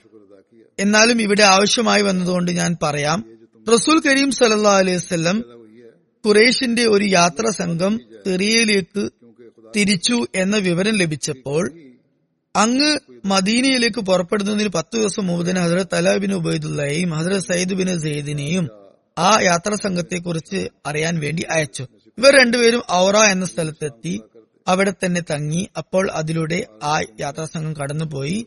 എന്നാലും ഇവിടെ ആവശ്യമായി വന്നതുകൊണ്ട് ഞാൻ പറയാം. റസൂൽ കരീം സല്ലാ അലൈഹി വസല്ലം ഖുറേഷിന്റെ ഒരു യാത്രാ സംഘം തെറിയയിലേക്ക് തിരിച്ചു എന്ന വിവരം ലഭിച്ചപ്പോൾ അങ്ങ് മദീനയിലേക്ക് പുറപ്പെടുന്നതിന് പത്ത് ദിവസം മുമ്പ് തന്നെ ഹസരത് തലാബിൻ ഉബൈദുല്ലയെയും ഹസരത് സയ്യിദ് ബിൻ സെയ്ദിനെയും ആ യാത്രാ സംഘത്തെക്കുറിച്ച് അറിയാൻ വേണ്ടി അയച്ചു. ഇവർ രണ്ടുപേരും ഔറ എന്ന സ്ഥലത്തെത്തി. അവിടെ തന്നെ തങ്ങി അപ്പോൾ അതിലൂടെ ആ യാത്രാ സംഘം കടന്നുപോയി.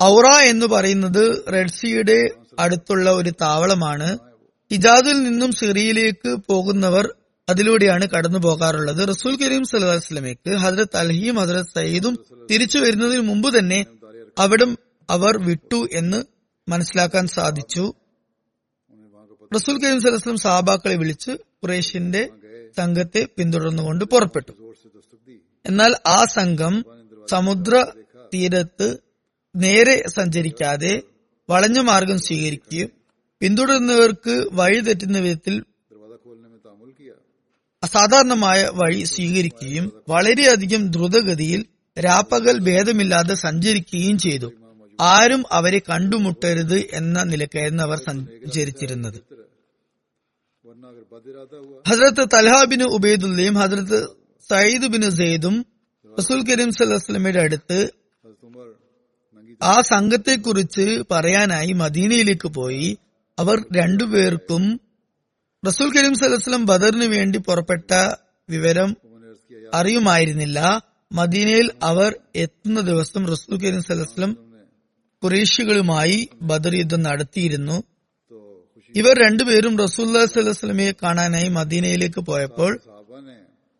ഔറ എന്ന് പറയുന്നത് റെഡ് സീയുടെ അടുത്തുള്ള ഒരു താവളമാണ്. ഹിജാദിൽ നിന്നും സിറിയയിലേക്ക് പോകുന്നവർ അതിലൂടെയാണ് കടന്നു പോകാറുള്ളത്. റസൂൽ കരീം സല്ലല്ലാഹു ഹജ്രത് അൽഹിയും ഹജ്രത് സയ്യിദും തിരിച്ചു വരുന്നതിന് മുമ്പ് തന്നെ അവിടം അവർ വിട്ടു എന്ന് മനസ്സിലാക്കാൻ സാധിച്ചു. റസൂൽ കരീം സല്ലല്ലാഹു സാബാക്കളെ വിളിച്ച് ഖുറേഷിന്റെ സംഘത്തെ പിന്തുടർന്നുകൊണ്ട് പുറപ്പെട്ടു. എന്നാൽ ആ സംഘം സമുദ്ര തീരത്ത് നേരെ സഞ്ചരിക്കാതെ വളഞ്ഞ മാർഗം സ്വീകരിക്കുകയും പിന്തുടരുന്നവർക്ക് വഴി തെറ്റുന്ന വിധത്തിൽ അസാധാരണമായ വഴി സ്വീകരിക്കുകയും വളരെയധികം ദ്രുതഗതിയിൽ രാപ്പകൽ ഭേദമില്ലാതെ സഞ്ചരിക്കുകയും ചെയ്തു. ആരും അവരെ കണ്ടുമുട്ടരുത് എന്ന നിലക്കായിരുന്നു അവർ സഞ്ചരിച്ചിരുന്നത്. ഹസ്രത്ത് തലഹാബിന് ഉബൈദുല്ലയും ഹസ്രത്ത് സയ്യിദ് ബിൻ സെയ്ദും റസൂൽ കരീം സല്ലാസ്ലമയുടെ അടുത്ത് ആ സംഘത്തെക്കുറിച്ച് പറയാനായി മദീനയിലേക്ക് പോയി. അവർ രണ്ടുപേർക്കും റസൂൽ കരീം സലഹ്സ്ലം ബദറിന് വേണ്ടി പുറപ്പെട്ട വിവരം അറിയുമായിരുന്നില്ല. മദീനയിൽ അവർ എത്തുന്ന ദിവസം റസൂൽ കരീം സലഹ്സ്ലം കുറേശികളുമായി ബദർ യുദ്ധം നടത്തിയിരുന്നു. ഇവർ രണ്ടുപേരും റസൂല്ലാ സ്വലമയെ കാണാനായി മദീനയിലേക്ക് പോയപ്പോൾ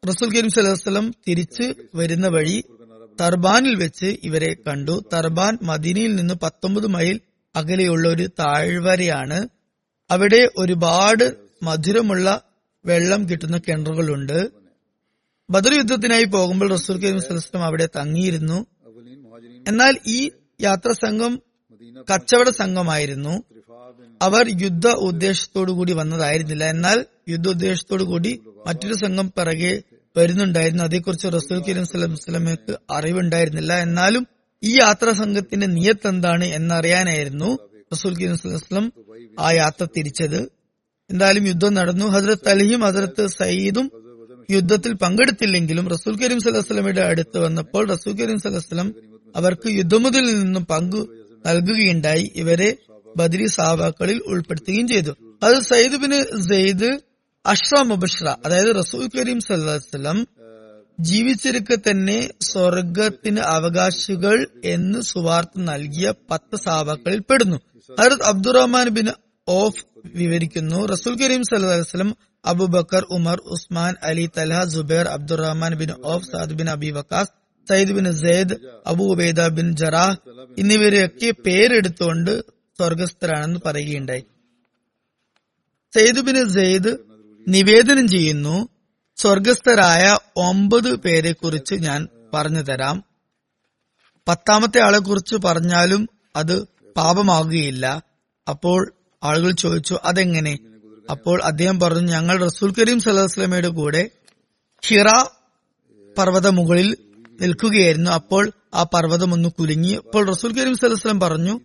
റസൂൽ കരീം സലഹുസ്ലം തിരിച്ചു വരുന്ന വഴി തർബാനിൽ വെച്ച് ഇവരെ കണ്ടു. തർബാൻ മദീനയിൽ നിന്ന് പത്തൊമ്പത് മൈൽ അകലെയുള്ള ഒരു താഴ്വരയാണ്. അവിടെ ഒരുപാട് മധുരമുള്ള വെള്ളം കിട്ടുന്ന കിണറുകളുണ്ട്. ബദർ യുദ്ധത്തിനായി പോകുമ്പോൾ റസൂൽ കരീം സലഹുസ്ലം അവിടെ തങ്ങിയിരുന്നു. എന്നാൽ ഈ യാത്രാ സംഘം കച്ചവട സംഘമായിരുന്നു. അവർ യുദ്ധ ഉദ്ദേശത്തോടു കൂടി വന്നതായിരുന്നില്ല. എന്നാൽ യുദ്ധ ഉദ്ദേശത്തോടു കൂടി മറ്റൊരു സംഘം പിറകെ വരുന്നുണ്ടായിരുന്നു. അതേക്കുറിച്ച് റസൂൽ കരീം സ്വലം വസ്ലമക്ക് അറിവുണ്ടായിരുന്നില്ല. എന്നാലും ഈ യാത്രാ സംഘത്തിന്റെ നിയത്ത് എന്താണ് എന്നറിയാനായിരുന്നു റസൂൽ കരീം സ്വലം ആ യാത്ര തിരിച്ചത്. എന്തായാലും യുദ്ധം നടന്നു. ഹസ്രത്ത് അലിയും ഹജ്രത്ത് സയ്യിദും യുദ്ധത്തിൽ പങ്കെടുത്തില്ലെങ്കിലും റസൂൽ കരീം സലഹ്സ്ലമയുടെ അടുത്ത് വന്നപ്പോൾ റസൂൽ കരീം സലഹ്സ്ലം അവർക്ക് യുദ്ധമുതിൽ നിന്നും പങ്കു നൽകുകയുണ്ടായി. ഇവരെ ബദരി സാബാക്കളിൽ ഉൾപ്പെടുത്തുകയും ചെയ്തു. അത് സയ്യിദ് ബിൻ സെയ്ദ് അഷ്റ മുബഷ്റ അതായത് റസൂൽ കരീം സല്ലാസ്ലം ജീവിച്ചിരിക്കെ തന്നെ സ്വർഗത്തിന് അവകാശികൾ എന്ന് സുവാർത്ത നൽകിയ പത്ത് സാബാക്കളിൽ പെടുന്നു. ഹരത് അബ്ദുറഹ്മാൻ ബിൻ ഓഫ് വിവരിക്കുന്നു റസൂൽ Kareem സല്ലാസ്ലം Abubakar Umar Usman Ali Talha Zubair Abdurrahman bin Auf Saad bin Abi Waqqas Sayyid bin Zaid Abu Ubaida bin Jarrah എന്നിവരെയൊക്കെ പേരെടുത്തുകൊണ്ട് സ്വർഗസ്ഥരാണെന്ന് പറയുകയുണ്ടായി. സെയ്ദുബിന് സെയ്ദ് നിവേദനം ചെയ്യുന്നു സ്വർഗസ്ഥരായ ഒമ്പത് പേരെ കുറിച്ച് ഞാൻ പറഞ്ഞു തരാം പത്താമത്തെ ആളെ കുറിച്ച് പറഞ്ഞാലും അത് പാപമാകുകയില്ല. അപ്പോൾ ആളുകൾ ചോദിച്ചു അതെങ്ങനെ? അപ്പോൾ അദ്ദേഹം പറഞ്ഞു ഞങ്ങൾ റസൂൽ കരീം സലഹസ്ലമയുടെ കൂടെ ഹിറ പർവത മുകളിൽ നിൽക്കുകയായിരുന്നു. അപ്പോൾ ആ പർവതം ഒന്ന് കുലുങ്ങി. അപ്പോൾ റസൂൽ കരീം സലഹസ്ലം പറഞ്ഞു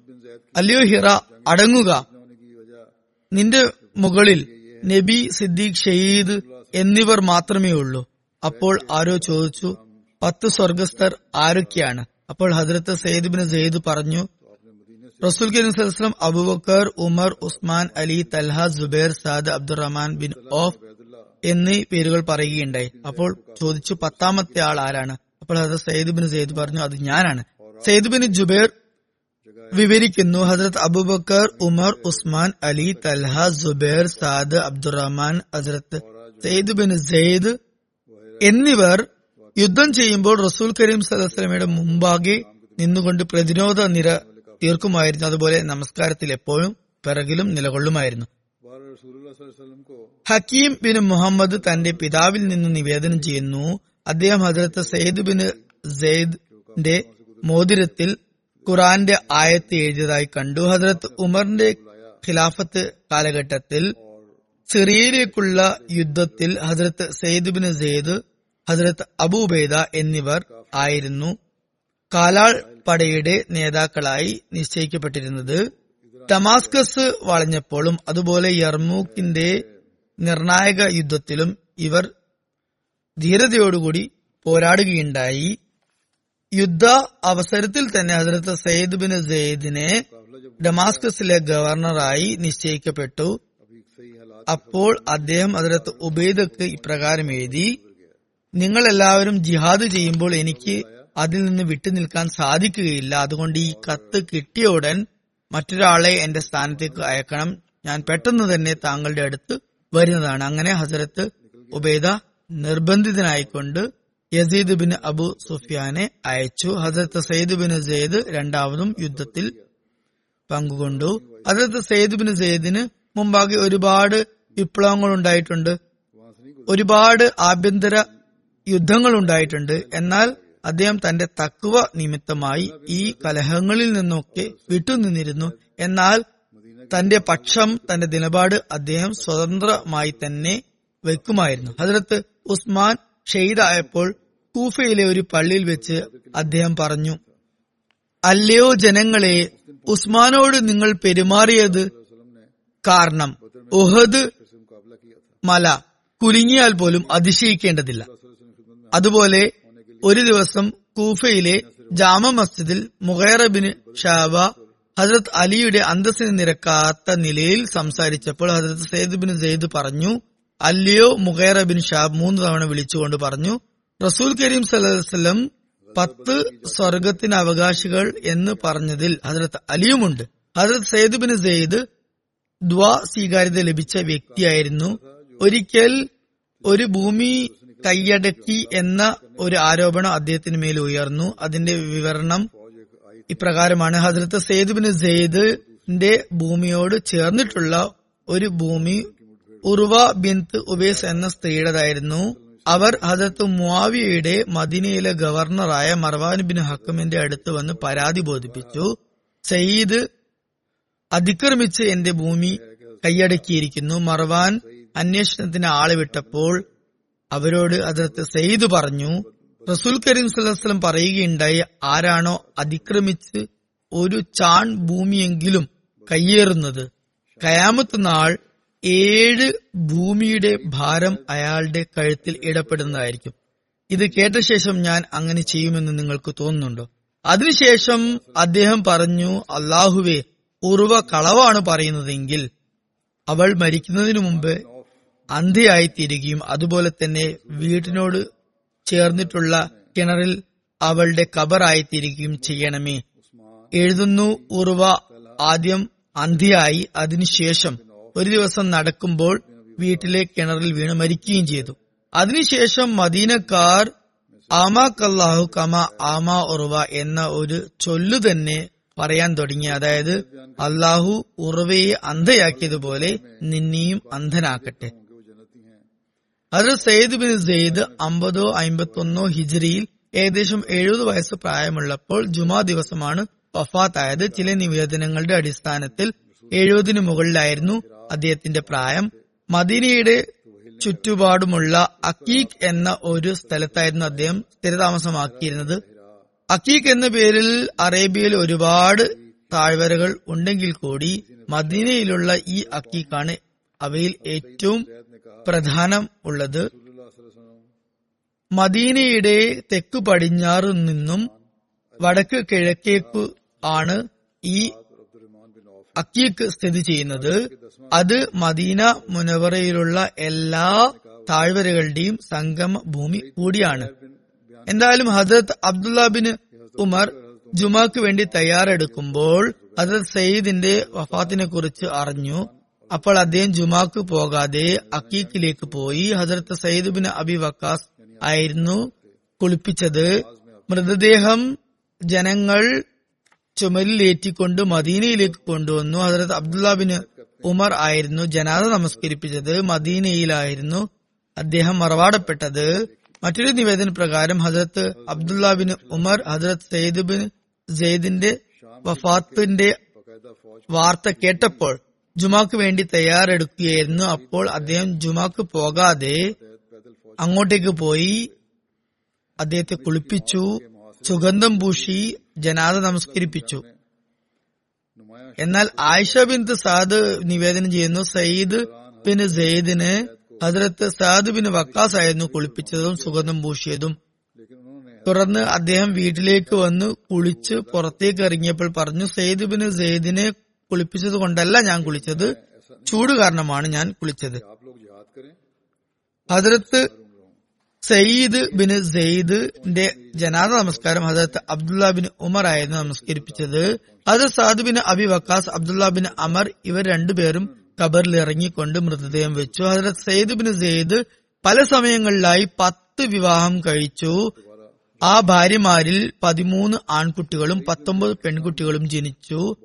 അല്ലയോ ഹിറ അടങ്ങുക. നിന്റെ മുകളിൽ നബി സിദ്ദീഖ് ഷെയ്ദ് എന്നിവർ മാത്രമേ ഉള്ളൂ. അപ്പോൾ ആരോ ചോദിച്ചു പത്ത് സ്വർഗസ്ഥർ ആരൊക്കെയാണ്? അപ്പോൾ ഹജ്രത്ത് സെയ്ദ് ബിൻ സെയ്ദ് പറഞ്ഞു Rasool Kareem Abubakar Umar Usman Ali Talha Zubair Saad Abdurrahman bin Auf എന്നീ പേരുകൾ പറയുകയുണ്ടായി. അപ്പോൾ ചോദിച്ചു പത്താമത്തെ ആൾ ആരാണ്? അപ്പോൾ ഹജ്രത് സെയ്ദ് ബിൻ സെയ്ദ് പറഞ്ഞു അത് ഞാനാണ്. സയ്യിദ് ബിൻ ജുബൈർ വിവരിക്കുന്നു. Hazrat Abu Bakr Umar Usman Ali Talha Zubair Saad Abdurrahman Hazrat Zaid bin Syed എന്നിവർ യുദ്ധം ചെയ്യുമ്പോൾ റസൂൽ കരീം സലഹ്സ്ലമയുടെ മുമ്പാകെ നിന്നുകൊണ്ട് പ്രതിരോധ നിര തീർക്കുമായിരുന്നു അതുപോലെ നമസ്കാരത്തിൽ എപ്പോഴും പിറകിലും നിലകൊള്ളുമായിരുന്നു. ഹക്കീം ബിൻ മുഹമ്മദ് തന്റെ പിതാവിൽ നിന്ന് നിവേദനം ചെയ്യുന്നു. അദ്ദേഹം ഹജറത്ത് സെയ്ദ് ബിൻ സെയ്ദിന്റെ മോതിരത്തിൽ ഖുറാന്റെ ആയത്ത് എഴുതിയതായി കണ്ടു. ഹജ്രത് ഉമറിന്റെ ഖിലാഫത്ത് കാലഘട്ടത്തിൽ സിറിയയിലേക്കുള്ള യുദ്ധത്തിൽ ഹജറത്ത് സെയ്ദ് ബിൻ സെയ്ദ് ഹജറത്ത് അബൂബൈദ എന്നിവർ ആയിരുന്നു. കാലാൾ പടയുടെ നേതാക്കളായി നിശ്ചയിക്കപ്പെട്ടിരുന്നത്. ഡമാസ്കസ് വളഞ്ഞപ്പോഴും അതുപോലെ യർമൂക്കിന്റെ നിർണായക യുദ്ധത്തിലും ഇവർ ധീരതയോടുകൂടി പോരാടുകയുണ്ടായി. യുദ്ധ അവസരത്തിൽ തന്നെ ഹസരത്ത് സയ്യിദ് ബിൻ സെയ്ദിനെ ഡമാസ്കസിലെ ഗവർണറായി നിശ്ചയിക്കപ്പെട്ടു. അപ്പോൾ അദ്ദേഹം അതിലത്ത് ഉബൈദക്ക് ഇപ്രകാരം എഴുതി നിങ്ങൾ എല്ലാവരും ജിഹാദ് ചെയ്യുമ്പോൾ എനിക്ക് അതിൽ നിന്ന് വിട്ടു നിൽക്കാൻ സാധിക്കുകയില്ല. അതുകൊണ്ട് ഈ കത്ത് കിട്ടിയ ഉടൻ മറ്റൊരാളെ എന്റെ സ്ഥാനത്തേക്ക് അയക്കണം. ഞാൻ പെട്ടെന്ന് തന്നെ താങ്കളുടെ അടുത്ത് വരുന്നതാണ്. അങ്ങനെ ഹസരത്ത് ഉബൈദ നിർബന്ധിതനായിക്കൊണ്ട് യസീദ് ബിൻ അബു സുഫിയാനെ അയച്ചു. ഹസരത്ത് സയ്യിദ് ബിൻ സെയ്ദ് രണ്ടാമതും യുദ്ധത്തിൽ പങ്കുകൊണ്ടു. ഹസരത്ത് സയ്യിദ് ബിൻ സെയ്ദിന് മുമ്പാകെ ഒരുപാട് വിപ്ലവങ്ങൾ ഉണ്ടായിട്ടുണ്ട് ഒരുപാട് ആഭ്യന്തര യുദ്ധങ്ങൾ ഉണ്ടായിട്ടുണ്ട് എന്നാൽ അദ്ദേഹം തന്റെ തക്കുവ നിമിത്തമായി ഈ കലഹങ്ങളിൽ നിന്നൊക്കെ വിട്ടുനിന്നിരുന്നു. എന്നാൽ തന്റെ പക്ഷം തന്റെ നിലപാട് അദ്ദേഹം സ്വതന്ത്രമായി തന്നെ വെക്കുമായിരുന്നു. ഹജറത്ത് ഉസ്മാൻ ഷെയ്ദായപ്പോൾ കൂഫയിലെ ഒരു പള്ളിയിൽ വെച്ച് അദ്ദേഹം പറഞ്ഞു അല്ലയോ ജനങ്ങളെ ഉസ്മാനോട് നിങ്ങൾ പെരുമാറിയത് കാരണം ഉഹദ് മല കുലുങ്ങിയാൽ പോലും അതിശയിക്കേണ്ടതില്ല. അതുപോലെ ഒരു ദിവസം കൂഫയിലെ ജാമ മസ്ജിദിൽ മുഖൈറബിന് ഷാബ ഹജരത് അലിയുടെ അന്തസ്സിന് നിരക്കാത്ത നിലയിൽ സംസാരിച്ചപ്പോൾ ഹജരത് സെയ്ദ് ബിൻ സെയ്ദ് പറഞ്ഞു അല്ലയോ മുഖൈറബിൻ ഷാബ് മൂന്ന് തവണ വിളിച്ചുകൊണ്ട് പറഞ്ഞു റസൂൽ കരീം സലഹുസ്ലം പത്ത് സ്വർഗത്തിന് അവകാശികൾ എന്ന് പറഞ്ഞതിൽ ഹജറത്ത് അലിയുമുണ്ട്. ഹജറത് സയ്യിദ് ബിൻ സെയ്ദ് ദ്വാ സ്വീകാര്യത ലഭിച്ച വ്യക്തിയായിരുന്നു. ഒരിക്കൽ ഒരു ഭൂമി കൈയടക്കി എന്ന ഒരു ആരോപണം അദ്ദേഹത്തിന് മേൽ ഉയർന്നു. അതിന്റെ വിവരണം ഇപ്രകാരമാണ്. ഹസ്രത്ത് സെയ്ദ് ബിൻ സെയ്ദിന്റെ ഭൂമിയോട് ചേർന്നിട്ടുള്ള ഒരു ഭൂമി ഉർവ ബിന്ത് ഉബേസ് എന്ന സ്ത്രീയുടേതായിരുന്നു. അവർ ഹജത്ത് മുവാവിയയുടെ മദിനയിലെ ഗവർണറായ മർവാൻ ബിൻ ഹക്കമിന്റെ അടുത്ത് വന്ന് പരാതി ബോധിപ്പിച്ചു. സയ്യിദ് അതിക്രമിച്ച് എന്റെ ഭൂമി കൈയടക്കിയിരിക്കുന്നു. മർവാൻ അന്വേഷണത്തിന് ആളെ വിട്ടപ്പോൾ അവരോട് അതിർത്ത് സെയ്ദ് പറഞ്ഞു റസൂൽ കരീം സുല്ലാസ്ലം പറയുകയുണ്ടായി ആരാണോ അതിക്രമിച്ച് ഒരു ചാൺ ഭൂമിയെങ്കിലും കയ്യേറുന്നത് കയാമത്ത് നാൾ ഏഴ് ഭൂമിയുടെ ഭാരം അയാളുടെ കഴുത്തിൽ ഇടപെടുന്നതായിരിക്കും. ഇത് കേട്ട ശേഷം ഞാൻ അങ്ങനെ ചെയ്യുമെന്ന് നിങ്ങൾക്ക് തോന്നുന്നുണ്ടോ? അതിനുശേഷം അദ്ദേഹം പറഞ്ഞു അള്ളാഹുവെ ഉറുവ കളവാണ് പറയുന്നതെങ്കിൽ അവൾ മരിക്കുന്നതിനു മുമ്പ് അന്ധയായി തീരുകയും അതുപോലെ തന്നെ വീട്ടിനോട് ചേർന്നിട്ടുള്ള കിണറിൽ അവളുടെ കബറായി തീരുകയും ചെയ്യണമേ. എഴുതുന്നു ഉറുവ ആദ്യം അന്ധിയായി അതിനുശേഷം ഒരു ദിവസം നടക്കുമ്പോൾ വീട്ടിലെ കിണറിൽ വീണ് മരിക്കുകയും ചെയ്തു. അതിനുശേഷം മദീനക്കാർ ആമാക്കല്ലാഹു കമ ആമാ ഉറവ എന്ന ഒരു ചൊല്ലു തന്നെ പറയാൻ തുടങ്ങി. അതായത് അള്ളാഹു ഉറവയെ അന്ധയാക്കിയതുപോലെ നിന്നെയും അന്ധനാക്കട്ടെ. അത് സയ്യിദ് ബിൻ സെയ്ദ് അമ്പതോ അമ്പത്തൊന്നോ ഹിജറിയിൽ ഏകദേശം എഴുപത് വയസ്സ് പ്രായമുള്ളപ്പോൾ ജുമാ ദിവസമാണ് വഫാത്തായത്. ചില നിവേദനങ്ങളുടെ അടിസ്ഥാനത്തിൽ എഴുപതിനു മുകളിലായിരുന്നു അദ്ദേഹത്തിന്റെ പ്രായം മദീനയുടെ ചുറ്റുപാടുമുള്ള അക്കീഖ് എന്ന ഒരു സ്ഥലത്തായിരുന്നു അദ്ദേഹം സ്ഥിരതാമസമാക്കിയിരുന്നത്. അക്കീഖ് എന്ന പേരിൽ അറേബ്യയിൽ ഒരുപാട് താഴ്വരകൾ ഉണ്ടെങ്കിൽ കൂടി മദീനയിലുള്ള ഈ അക്കീഖാണ് അവയിൽ ഏറ്റവും പ്രധാനം ഉള്ളത്. മദീനയുടെ തെക്ക് പടിഞ്ഞാറ് നിന്നും വടക്ക് കിഴക്കേക്ക് ആണ് ഈ അക്കീക്ക് സ്ഥിതി ചെയ്യുന്നത് അത് മദീന മുനവറയിലുള്ള എല്ലാ താഴ്വരകളുടെയും സംഗമ ഭൂമി കൂടിയാണ്. എന്തായാലും ഹജരത് അബ്ദുള്ള ബിൻ ഉമർ ജുമാക്ക് വേണ്ടി തയ്യാറെടുക്കുമ്പോൾ ഹജരത് സയ്യിദിന്റെ വഫാത്തിനെ കുറിച്ച് അറിഞ്ഞു. അപ്പോൾ അദ്ദേഹം ജുമാക്ക് പോകാതെ അക്കീക്കിലേക്ക് പോയി Hazrat Sayyid bin Abi Waqqas ആയിരുന്നു കുളിപ്പിച്ചത്. മൃതദേഹം ജനങ്ങൾ ചുമലിലേറ്റിക്കൊണ്ട് മദീനയിലേക്ക് കൊണ്ടുവന്നു. അതായത് അബ്ദുല്ലാബിന് ഉമർ ആയിരുന്നു ജനാദ നമസ്കരിപ്പിച്ചത്. മദീനയിലായിരുന്നു അദ്ദേഹം മറവാടപ്പെട്ടത്. മറ്റൊരു നിവേദന പ്രകാരം ഹസരത്ത് അബ്ദുല്ലാബിന് ഉമർ ഹസരത്ത് സെയ്ദ് ബിൻ സെയ്ദിന്റെ വഫാത്തിന്റെ വാർത്ത കേട്ടപ്പോൾ ജുമാക്ക് വേണ്ടി തയ്യാറെടുക്കുകയായിരുന്നു. അപ്പോൾ അദ്ദേഹം ജുമാക്ക് പോകാതെ അങ്ങോട്ടേക്ക് പോയി അദ്ദേഹത്തെ കുളിപ്പിച്ചു. സുഗന്ധം പൂശി ജനാദ നമസ്കരിപ്പിച്ചു. എന്നാൽ ആയിഷ ബിൻ സാദ് നിവേദനം ചെയ്യുന്നു സയ്യിദ് ബിൻ സെയ്ദിന് ഹജ്രത്ത് സാദ് ബിൻ വക്കാസ് ആയിരുന്നു കുളിപ്പിച്ചതും സുഗന്ധം പൂശിയതും. തുടർന്ന് അദ്ദേഹം വീട്ടിലേക്ക് വന്ന് കുളിച്ച് പുറത്തേക്ക് ഇറങ്ങിയപ്പോൾ പറഞ്ഞു സെയ്ദ് ബിൻ സെയ്ദിനെ കുളിപ്പിച്ചത് കൊണ്ടല്ല ഞാൻ കുളിച്ചത് ചൂട് കാരണമാണ് ഞാൻ കുളിച്ചത്. ഹജറത്ത് സയ്യിദ് ബിൻ സെയ്ദിന്റെ ജനാദ നമസ്കാരം ഹജറത്ത് അബ്ദുള്ള ബിൻ ഉമർ ആയിരുന്നു നമസ്കരിപ്പിച്ചത്. അത് Saad bin Abi Waqqas Abdullah bin Amr ഇവർ രണ്ടുപേരും ഖബറിൽ ഇറങ്ങിക്കൊണ്ട് മൃതദേഹം വെച്ചു. ഹജറത്ത് സയ്യിദ് ബിൻ സെയ്ദ് പല സമയങ്ങളിലായി പത്ത് വിവാഹം കഴിച്ചു. ആ ഭാര്യമാരിൽ പതിമൂന്ന് ആൺകുട്ടികളും പത്തൊമ്പത് പെൺകുട്ടികളും ജനിച്ചു.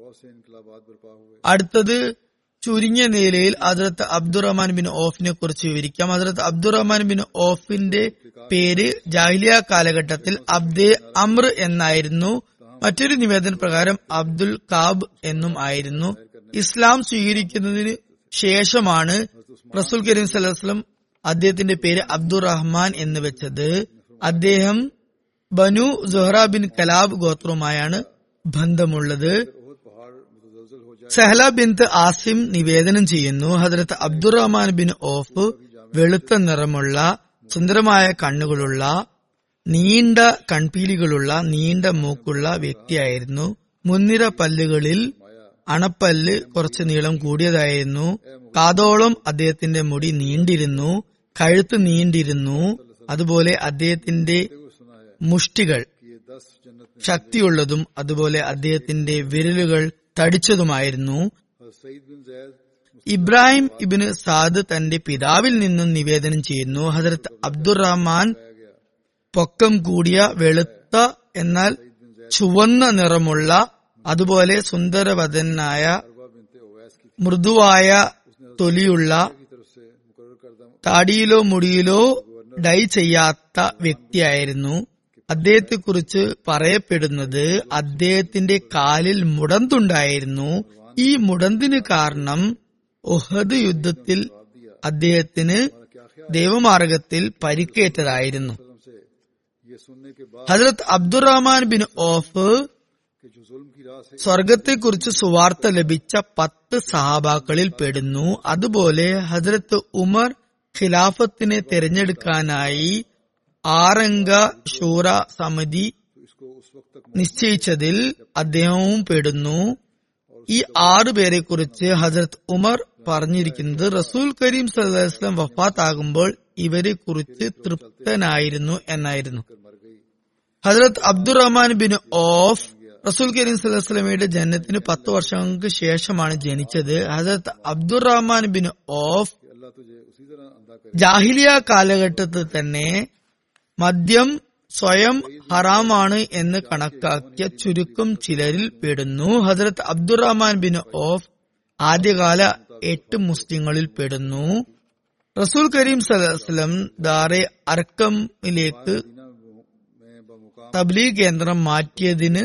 അടുത്തത് ചുരുങ്ങിയ നിലയിൽ അതിർത്ത് അബ്ദുറഹ്മാൻ ബിൻ ഓഫിനെ കുറിച്ച് വിവരിക്കാം. അതിർത്ത് അബ്ദുറഹ്മാൻ ബിൻ ഓഫിന്റെ പേര് ജാഹിലിയ കാലഘട്ടത്തിൽ അബ്ദെ അമ്ര എന്നായിരുന്നു. മറ്റൊരു നിവേദന പ്രകാരം അബ്ദുൽ കാബ് എന്നും ആയിരുന്നു. ഇസ്ലാം സ്വീകരിക്കുന്നതിന് ശേഷമാണ് റസൂൽ കരീം സലഹ്സ്ലം അദ്ദേഹത്തിന്റെ പേര് അബ്ദുറഹ്മാൻ എന്ന് വെച്ചത്. അദ്ദേഹം ബനു ബിൻ കലാബ് ഗോത്രവുമായാണ് ബന്ധമുള്ളത്. സഹല ബിന്ത് ആസിം നിവേദനം ചെയ്യുന്നു. ഹജറത്ത് അബ്ദുറഹ്മാൻ ബിൻ ഓഫ് വെളുത്ത നിറമുള്ള സുന്ദരമായ കണ്ണുകളുള്ള നീണ്ട കൺപീലികളുള്ള നീണ്ട മൂക്കുള്ള വ്യക്തിയായിരുന്നു. മുൻനിര പല്ലുകളിൽ അണപ്പല്ല് കുറച്ച് നീളം കൂടിയതായിരുന്നു. കാതോളം അദ്ദേഹത്തിന്റെ മുടി നീണ്ടിരുന്നു. കഴുത്ത് നീണ്ടിരുന്നു. അതുപോലെ അദ്ദേഹത്തിന്റെ മുഷ്ടികൾ ശക്തിയുള്ളതും അതുപോലെ അദ്ദേഹത്തിന്റെ വിരലുകൾ തടിച്ചതുമായിരുന്നു. ഇബ്രാഹിം ഇബിന് സാദ് തന്റെ പിതാവിൽ നിന്നും നിവേദനം ചെയ്യുന്നു. ഹസരത്ത് അബ്ദുറഹ്മാൻ പൊക്കം കൂടിയ വെളുത്ത എന്നാൽ ചുവന്ന നിറമുള്ള അതുപോലെ സുന്ദരവതനായ മൃദുവായ തൊലിയുള്ള താടിയിലോ മുടിയിലോ ഡൈ ചെയ്യാത്ത വ്യക്തിയായിരുന്നു. അദ്ദേഹത്തെക്കുറിച്ച് പറയപ്പെടുന്നത് അദ്ദേഹത്തിന്റെ കാലിൽ മുടന്തുണ്ടായിരുന്നു. ഈ മുടന്തിന് കാരണം ഒഹദ് യുദ്ധത്തിൽ അദ്ദേഹത്തിന് ദൈവമാർഗത്തിൽ പരിക്കേറ്റതായിരുന്നു. ഹജരത് അബ്ദുറഹ്മാൻ ബിൻ ഓഫ് സ്വർഗത്തെക്കുറിച്ച് സുവാർത്ത ലഭിച്ച പത്ത് സഹാബാക്കളിൽ പെടുന്നു. അതുപോലെ ഹജ്രത്ത് ഉമർ ഖിലാഫത്തിനെ തെരഞ്ഞെടുക്കാനായി ആറംഗ ശൂറ സമിതി നിശ്ചയിച്ചതിൽ അദ്ദേഹവും പെടുന്നു. ഈ ആറു പേരെ കുറിച്ച് ഹസരത് ഉമർ പറഞ്ഞിരിക്കുന്നത് റസൂൽ കരീം സലഹ്സ്ലം വഫാത്താകുമ്പോൾ ഇവരെ കുറിച്ച് തൃപ്തനായിരുന്നു എന്നായിരുന്നു. ഹസരത് അബ്ദുറഹ്മാൻ ബിൻ ഓഫ് റസൂൽ കരീം സലഹ്സ്ലമിയുടെ ജനനത്തിന് പത്ത് വർഷങ്ങൾക്ക് ശേഷമാണ് ജനിച്ചത്. ഹസരത് അബ്ദുറഹ്മാൻ ബിൻ ഓഫ് ജാഹിലിയ കാലഘട്ടത്തിൽ തന്നെ മദ്യം സ്വയം ഹറാമാണ് എന്ന് കണക്കാക്കിയ ചുരുക്കം ചിലരിൽ പെടുന്നു. ഹസരത്ത് അബ്ദുറഹ്മാൻ ബിൻ ഓഫ് ആദ്യകാല എട്ട് മുസ്ലിങ്ങളിൽ പെടുന്നു. റസൂൽ കരീം സലഹ്സ്ലം ദാറെ അർക്കമിലേക്ക് തബ്ലീഗ് കേന്ദ്രം മാറ്റിയതിന്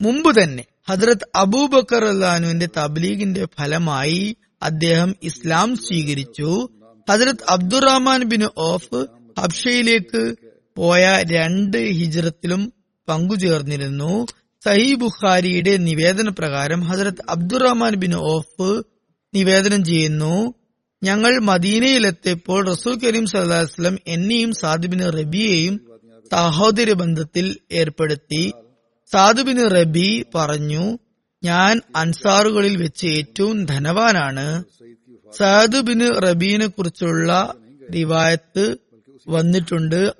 മുമ്പ് തന്നെ ഹജ്രത് അബൂബക്കർ അല്ലാനുവിന്റെ തബ്ലീഗിന്റെ ഫലമായി അദ്ദേഹം ഇസ്ലാം സ്വീകരിച്ചു. ഹജ്രത് അബ്ദുറഹ്മാൻ ബിൻ ഓഫ് ഹബ്ഷയിലേക്ക് പോയ രണ്ട് ഹിജ്രത്തിലും പങ്കുചേർന്നിരുന്നു. സഹി ബുഖാരിയുടെ നിവേദന പ്രകാരം ഹസരത് അബ്ദുറഹ്മാൻ ബിൻ ഓഫ് നിവേദനം ചെയ്യുന്നു ഞങ്ങൾ മദീനയിലെത്തിയപ്പോൾ റസൂൽ കരീം സല്ലാസ്ലം എന്നെയും സാദുബിന് റബിയെയും സഹോദര ബന്ധത്തിൽ ഏർപ്പെടുത്തി. സാദുബിന് റബി പറഞ്ഞു ഞാൻ അൻസാറുകളിൽ വെച്ച് ഏറ്റവും ധനവാനാണ്. സാദുബിന് റബീനെ കുറിച്ചുള്ള റിവായത്ത് വന്നിട്ടുണ്ട്.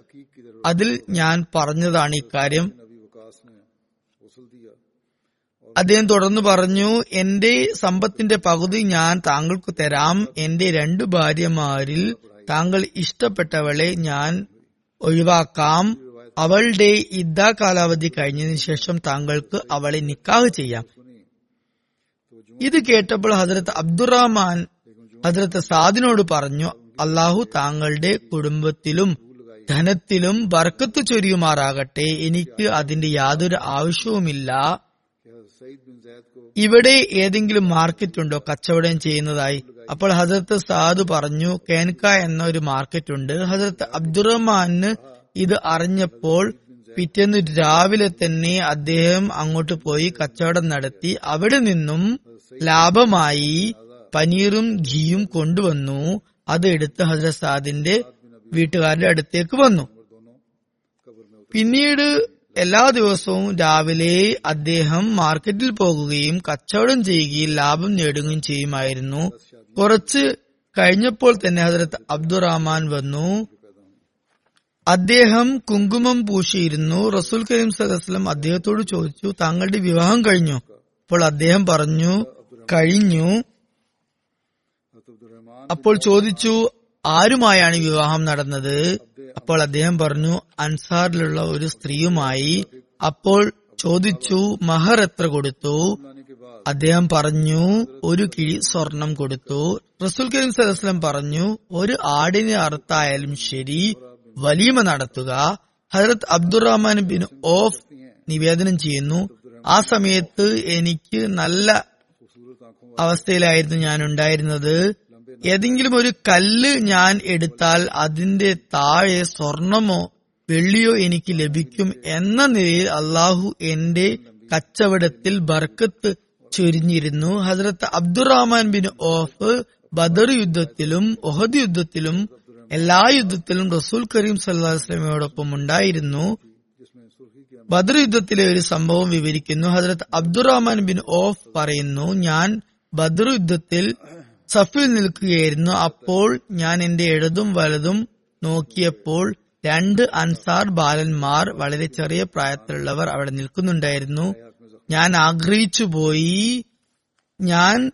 അതിൽ ഞാൻ പറഞ്ഞതാണ് ഇക്കാര്യം അദ്ദേഹം തുടർന്ന് പറഞ്ഞു എന്റെ സമ്പത്തിന്റെ പകുതി ഞാൻ താങ്കൾക്ക് തരാം. എന്റെ രണ്ട് ഭാര്യമാരിൽ താങ്കൾ ഇഷ്ടപ്പെട്ടവളെ ഞാൻ ഒഴിവാക്കാം. അവളുടെ ഇദ്ദ കാലാവധി കഴിഞ്ഞതിന് ശേഷം താങ്കൾക്ക് അവളെ നിക്കാഹ് ചെയ്യാം. ഇത് കേട്ടപ്പോൾ ഹജ്രത് അബ്ദുറഹ്മാൻ ഹസരത്ത് സാദിനോട് പറഞ്ഞു അള്ളാഹു താങ്കളുടെ കുടുംബത്തിലും ധനത്തിലും ബർക്കത്ത് ചൊരിയുമാറാകട്ടെ. എനിക്ക് അതിന്റെ യാതൊരു ആവശ്യവുമില്ല. ഇവിടെ ഏതെങ്കിലും മാർക്കറ്റ് ഉണ്ടോ? കച്ചവടം ചെയ്യുന്നതായി. അപ്പോൾ ഹസരത്ത് സാദ് പറഞ്ഞു കേൻക എന്ന ഒരു മാർക്കറ്റ് ഉണ്ട്. ഹസരത്ത് അബ്ദുറഹ്മാന് ഇത് അറിഞ്ഞപ്പോൾ പിറ്റേന്ന് രാവിലെ തന്നെ അദ്ദേഹം അങ്ങോട്ട് പോയി കച്ചവടം നടത്തി. അവിടെ നിന്നും ലാഭമായി പനീറും ഘീയും കൊണ്ടുവന്നു. അത് എടുത്ത് ഹസരത് സാദിന്റെ വീട്ടുകാരുടെ അടുത്തേക്ക് വന്നു. പിന്നീട് എല്ലാ ദിവസവും രാവിലെ അദ്ദേഹം മാർക്കറ്റിൽ പോകുകയും കച്ചവടം ചെയ്യുകയും ലാഭം നേടുകയും ചെയ്യുമായിരുന്നു. കുറച്ച് കഴിഞ്ഞപ്പോൾ തന്നെ ഹസരത്ത് അബ്ദുറഹ്മാൻ വന്നു. അദ്ദേഹം കുങ്കുമം പൂശിയിരുന്നു. റസൂൽ കരീം സദസ്ലം അദ്ദേഹത്തോട് ചോദിച്ചു താങ്കളുടെ വിവാഹം കഴിഞ്ഞു? അപ്പോൾ അദ്ദേഹം പറഞ്ഞു കഴിഞ്ഞു. അപ്പോൾ ചോദിച്ചു ആരുമായാണ് വിവാഹം നടന്നത്? അപ്പോൾ അദ്ദേഹം പറഞ്ഞു അൻസാറിലുള്ള ഒരു സ്ത്രീയുമായി. അപ്പോൾ ചോദിച്ചു മഹർ എത്ര കൊടുത്തു? അദ്ദേഹം പറഞ്ഞു ഒരു കിഴി സ്വർണം കൊടുത്തു. റസൂൽ കരീം സലസ്ലം പറഞ്ഞു ഒരു ആടിനെ അറുത്തായാലും ശരി വലീമ നടത്തുക. ഹരത് അബ്ദുറഹ്മാൻ ബിൻ ഓഫ് നിവേദനം ചെയ്യുന്നു ആ സമയത്ത് എനിക്ക് നല്ല അവസ്ഥയിലായിരുന്നു ഞാൻ ഉണ്ടായിരുന്നത്. ഏതെങ്കിലും ഒരു കല്ല് ഞാൻ എടുത്താൽ അതിന്റെ താഴെ സ്വർണമോ വെള്ളിയോ എനിക്ക് ലഭിക്കും എന്ന നിലയിൽ അള്ളാഹു എന്റെ കച്ചവടത്തിൽ ബർക്കത്ത് ചൊരിഞ്ഞിരുന്നു. Hazrat Abdurrahman bin Auf Badr യുദ്ധത്തിലും Uhud യുദ്ധത്തിലും എല്ലാ യുദ്ധത്തിലും റസൂൽ കരീം സല്ലാസ്ലമയോടൊപ്പം ഉണ്ടായിരുന്നു. ബദർ യുദ്ധത്തിലെ ഒരു സംഭവം വിവരിക്കുന്നു. ഹസരത്ത് അബ്ദുറഹ്മാൻ ബിൻ ഓഫ് പറയുന്നു ഞാൻ ബദർ യുദ്ധത്തിൽ സഫിൽ നിൽക്കുകയായിരുന്നു. അപ്പോൾ ഞാൻ എന്റെ ഇടതും വലതും നോക്കിയപ്പോൾ രണ്ട് അൻസാർ ബാലന്മാർ വളരെ ചെറിയ പ്രായത്തിലുള്ളവർ അവിടെ നിൽക്കുന്നുണ്ടായിരുന്നു. ഞാൻ ആഗ്രഹിച്ചു പോയി. ഞാൻ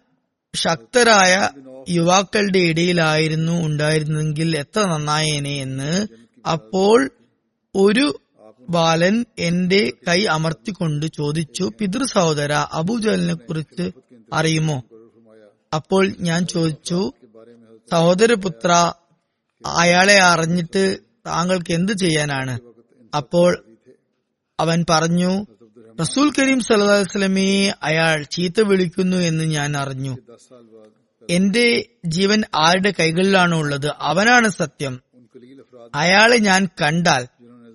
ശക്തരായ യുവാക്കളുടെ ഇടയിലായിരുന്നു ഉണ്ടായിരുന്നെങ്കിൽ എത്ര നന്നായേനെ എന്ന്. അപ്പോൾ ഒരു ബാലൻ എന്റെ കൈ അമർത്തിക്കൊണ്ട് ചോദിച്ചു പിതൃ സഹോദര അബുജലിനെ കുറിച്ച് അറിയുമോ? അപ്പോൾ ഞാൻ ചോദിച്ചു സഹോദരപുത്ര അയാളെ അറിഞ്ഞിട്ട് താങ്കൾക്ക് എന്ത് ചെയ്യാനാണ്? അപ്പോൾ അവൻ പറഞ്ഞു റസൂൽ കരീം സലഹുസ്ലമയെ അയാൾ ചീത്ത വിളിക്കുന്നു എന്ന് ഞാൻ അറിഞ്ഞു. എന്റെ ജീവൻ ആരുടെ കൈകളിലാണ് ഉള്ളത്? അവനാണ് സത്യം. അയാളെ ഞാൻ കണ്ടാൽ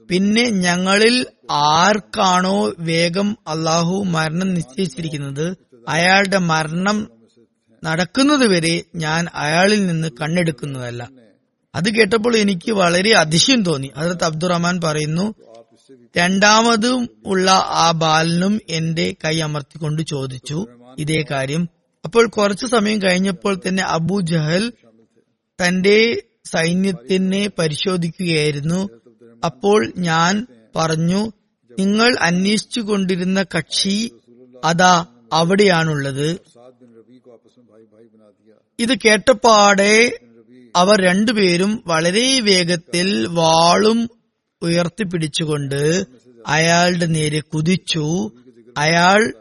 പിന്നെ ഞങ്ങളിൽ ആർക്കാണോ വേഗം അള്ളാഹു മരണം നിശ്ചയിച്ചിരിക്കുന്നത്? അയാളുടെ മരണം നടക്കുന്നതുവരെ ഞാൻ അയാളിൽ നിന്ന് കണ്ണെടുക്കുന്നതല്ല. അത് കേട്ടപ്പോൾ എനിക്ക് വളരെ അതിശയം തോന്നി. ഹജറത്ത് അബ്ദുറഹ്മാൻ പറയുന്നു രണ്ടാമതും ഉള്ള ആ ബാലനും എന്റെ കൈ അമർത്തിക്കൊണ്ട് ചോദിച്ചു ഇതേ കാര്യം. അപ്പോൾ കുറച്ചു സമയം കഴിഞ്ഞപ്പോൾ തന്നെ അബു ജഹൽ തന്റെ സൈന്യത്തിനെ പരിശോധിക്കുകയായിരുന്നു. അപ്പോൾ ഞാൻ പറഞ്ഞു നിങ്ങൾ അന്വേഷിച്ചു കൊണ്ടിരുന്ന കക്ഷി അതാ അവിടെയാണുള്ളത്. ഇത് കേട്ടപ്പാടെ അവർ രണ്ടുപേരും വളരെ വേഗത്തിൽ വാളും ഉയർത്തിപ്പിടിച്ചുകൊണ്ട് അയാളുടെ നേരെ കുതിച്ചു. അയാൾ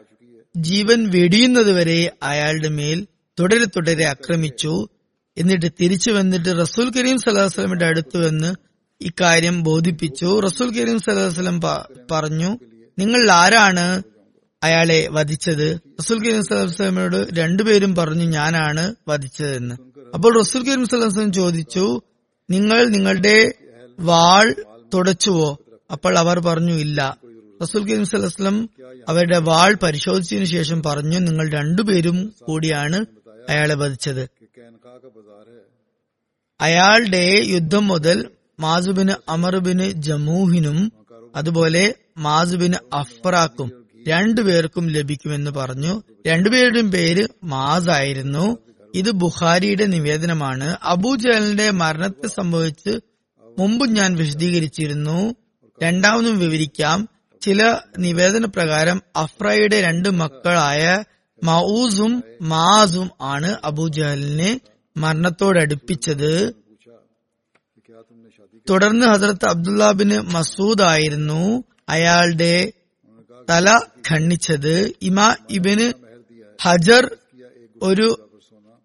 ജീവൻ വെടിയുന്നതുവരെ അയാളുടെ മേൽ തുടരെ തുടരെ ആക്രമിച്ചു. എന്നിട്ട് തിരിച്ചു വന്നിട്ട് റസൂൽ കരീം സലാഹുസ്ലമിന്റെ അടുത്ത് വന്ന് ഇക്കാര്യം ബോധിപ്പിച്ചു. റസൂൽ കരീം സലാഹുസ്ലം പറഞ്ഞു നിങ്ങൾ ആരാണ്? അയാളെ വധിച്ചത്. റസൂൽ കരീം സ്വലമയോട് രണ്ടുപേരും പറഞ്ഞു ഞാനാണ് വധിച്ചതെന്ന്. അപ്പോൾ റസൂൽ കരീം സ്വലം ചോദിച്ചു നിങ്ങൾ നിങ്ങളുടെ വാൾ തുടച്ചുവോ? അപ്പോൾ അവർ പറഞ്ഞു ഇല്ല. റസൂൽ കരീം സ്വലം അവരുടെ വാൾ പരിശോധിച്ചതിനു ശേഷം പറഞ്ഞു നിങ്ങൾ രണ്ടുപേരും കൂടിയാണ് അയാളെ വധിച്ചത്. അയാളുടെ യുദ്ധം മുതൽ മാസുബിന് അമർബിന് ജമൂഹിനും അതുപോലെ മാസുബിന് അഫ്രാക്കും രണ്ടുപേർക്കും ലഭിക്കുമെന്ന് പറഞ്ഞു. രണ്ടുപേരുടെയും പേര് മാസ് ആയിരുന്നു ഇത് ബുഖാരിയുടെ നിവേദനമാണ്. അബൂജഹലിന്റെ മരണത്തെ സംഭവിച്ച് മുമ്പ് ഞാൻ വിശദീകരിച്ചിരുന്നു. രണ്ടാമതും വിവരിക്കാം. ചില നിവേദന പ്രകാരം അഫ്രയുടെ രണ്ട് മക്കളായ മൌസും മാസും ആണ് അബൂജഹലിനെ മരണത്തോടടുപ്പിച്ചത്. തുടർന്ന് ഹസരത്ത് അബ്ദുല്ലാബിന് മസൂദ് ആയിരുന്നു. അയാളുടെ തല ഖണ്ഡിച്ചത്. ഇമാ ഇബിന് ഹജർ ഒരു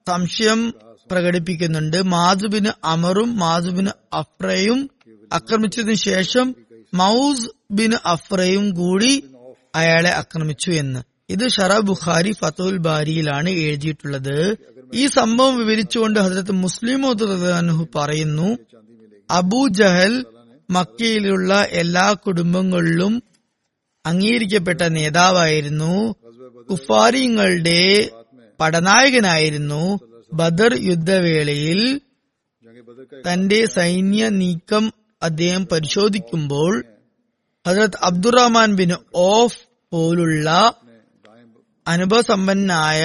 സംശയം പ്രകടിപ്പിക്കുന്നുണ്ട്. മാധുബിന് അമറും മാധുബിന് അഫ്രയും ആക്രമിച്ചതിനു ശേഷം മൌസ് ബിൻ അഫ്രയും കൂടി അയാളെ ആക്രമിച്ചു എന്ന്. ഇത് ഷറ ബുഖാരി ഫത്തുൽ ബാരിയിലാണ് എഴുതിയിട്ടുള്ളത്. ഈ സംഭവം വിവരിച്ചുകൊണ്ട് ഹജരത്ത് മുസ്ലിം അനുഹു പറയുന്നു അബൂ ജഹൽ മക്കയിലുള്ള എല്ലാ കുടുംബങ്ങളിലും അംഗീകരിക്കപ്പെട്ട നേതാവായിരുന്നു കുഫാരിങ്ങളുടെ പടനായകനായിരുന്നു ബദർ യുദ്ധവേളയിൽ തന്റെ സൈന്യ നീക്കം അദ്ദേഹം പരിശോധിക്കുമ്പോൾ ഹജറത് അബ്ദുറഹ്മാൻ ബിൻ ഓഫ് പോലുള്ള അനുഭവസമ്പന്നായ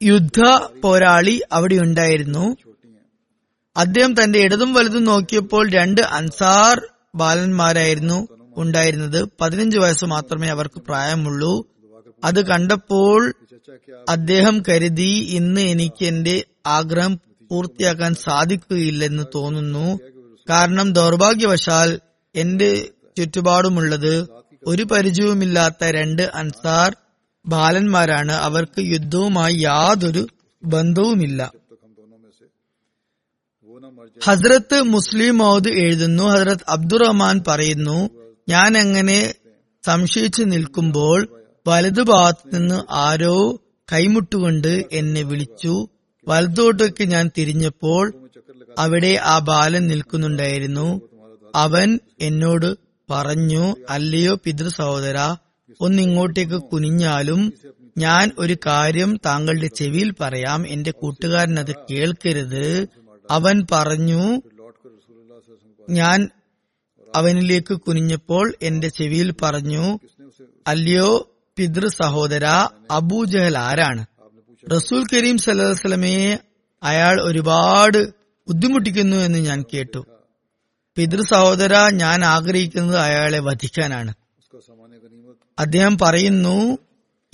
യുദ്ധ പോരാളി അവിടെയുണ്ടായിരുന്നു. അദ്ദേഹം തന്റെ ഇടതും വലതും നോക്കിയപ്പോൾ രണ്ട് അൻസാർ ബാലന്മാരായിരുന്നു. ഉണ്ടായിരുന്നത് പതിനഞ്ച് വയസ്സ് മാത്രമേ അവർക്ക് പ്രായമുള്ളൂ. അത് കണ്ടപ്പോൾ അദ്ദേഹം കരുതി ഇന്ന് എനിക്ക് എന്റെ ആഗ്രഹം പൂർത്തിയാക്കാൻ സാധിക്കുകയില്ലെന്ന് തോന്നുന്നു. കാരണം ദൗർഭാഗ്യവശാൽ എന്റെ ചുറ്റുപാടുമുള്ളത് ഒരു പരിചയവുമില്ലാത്ത രണ്ട് അൻസാർ ബാലന്മാരാണ്. അവർക്ക് യുദ്ധവുമായി യാതൊരു ബന്ധവുമില്ല. ഹസ്രത്ത് മുസ്ലിം മൌദ് എഴുതുന്നു. ഹസ്രത്ത് അബ്ദുറഹ്മാൻ പറയുന്നു ഞാൻ അങ്ങനെ സംശയിച്ചു നിൽക്കുമ്പോൾ വലതുഭാഗത്ത് നിന്ന് ആരോ കൈമുട്ടുകൊണ്ട് എന്നെ വിളിച്ചു. വലത്തോട്ടേക്ക് ഞാൻ തിരിഞ്ഞപ്പോൾ അവിടെ ആ ബാലൻ നിൽക്കുന്നുണ്ടായിരുന്നു. അവൻ എന്നോട് പറഞ്ഞു അല്ലയോ പിതൃ സഹോദര ഒന്നിങ്ങോട്ടേക്ക് കുനിഞ്ഞാലും ഞാൻ ഒരു കാര്യം താങ്കളുടെ ചെവിയിൽ പറയാം. എന്റെ കൂട്ടുകാരൻ അത് കേൾക്കരുത്. അവൻ പറഞ്ഞു ഞാൻ അവനിലേക്ക് കുനിഞ്ഞപ്പോൾ എന്റെ ചെവിയിൽ പറഞ്ഞു അല്ലയോ പിതൃ സഹോദര അബൂജഹൽ ആരാണ്? റസൂൽ കരീം സലഹുസ്ലമയെ അയാൾ ഒരുപാട് ബുദ്ധിമുട്ടിക്കുന്നു എന്ന് ഞാൻ കേട്ടു. പിതൃ സഹോദര ഞാൻ ആഗ്രഹിക്കുന്നത് അയാളെ വധിക്കാനാണ്. അദ്ദേഹം പറയുന്നു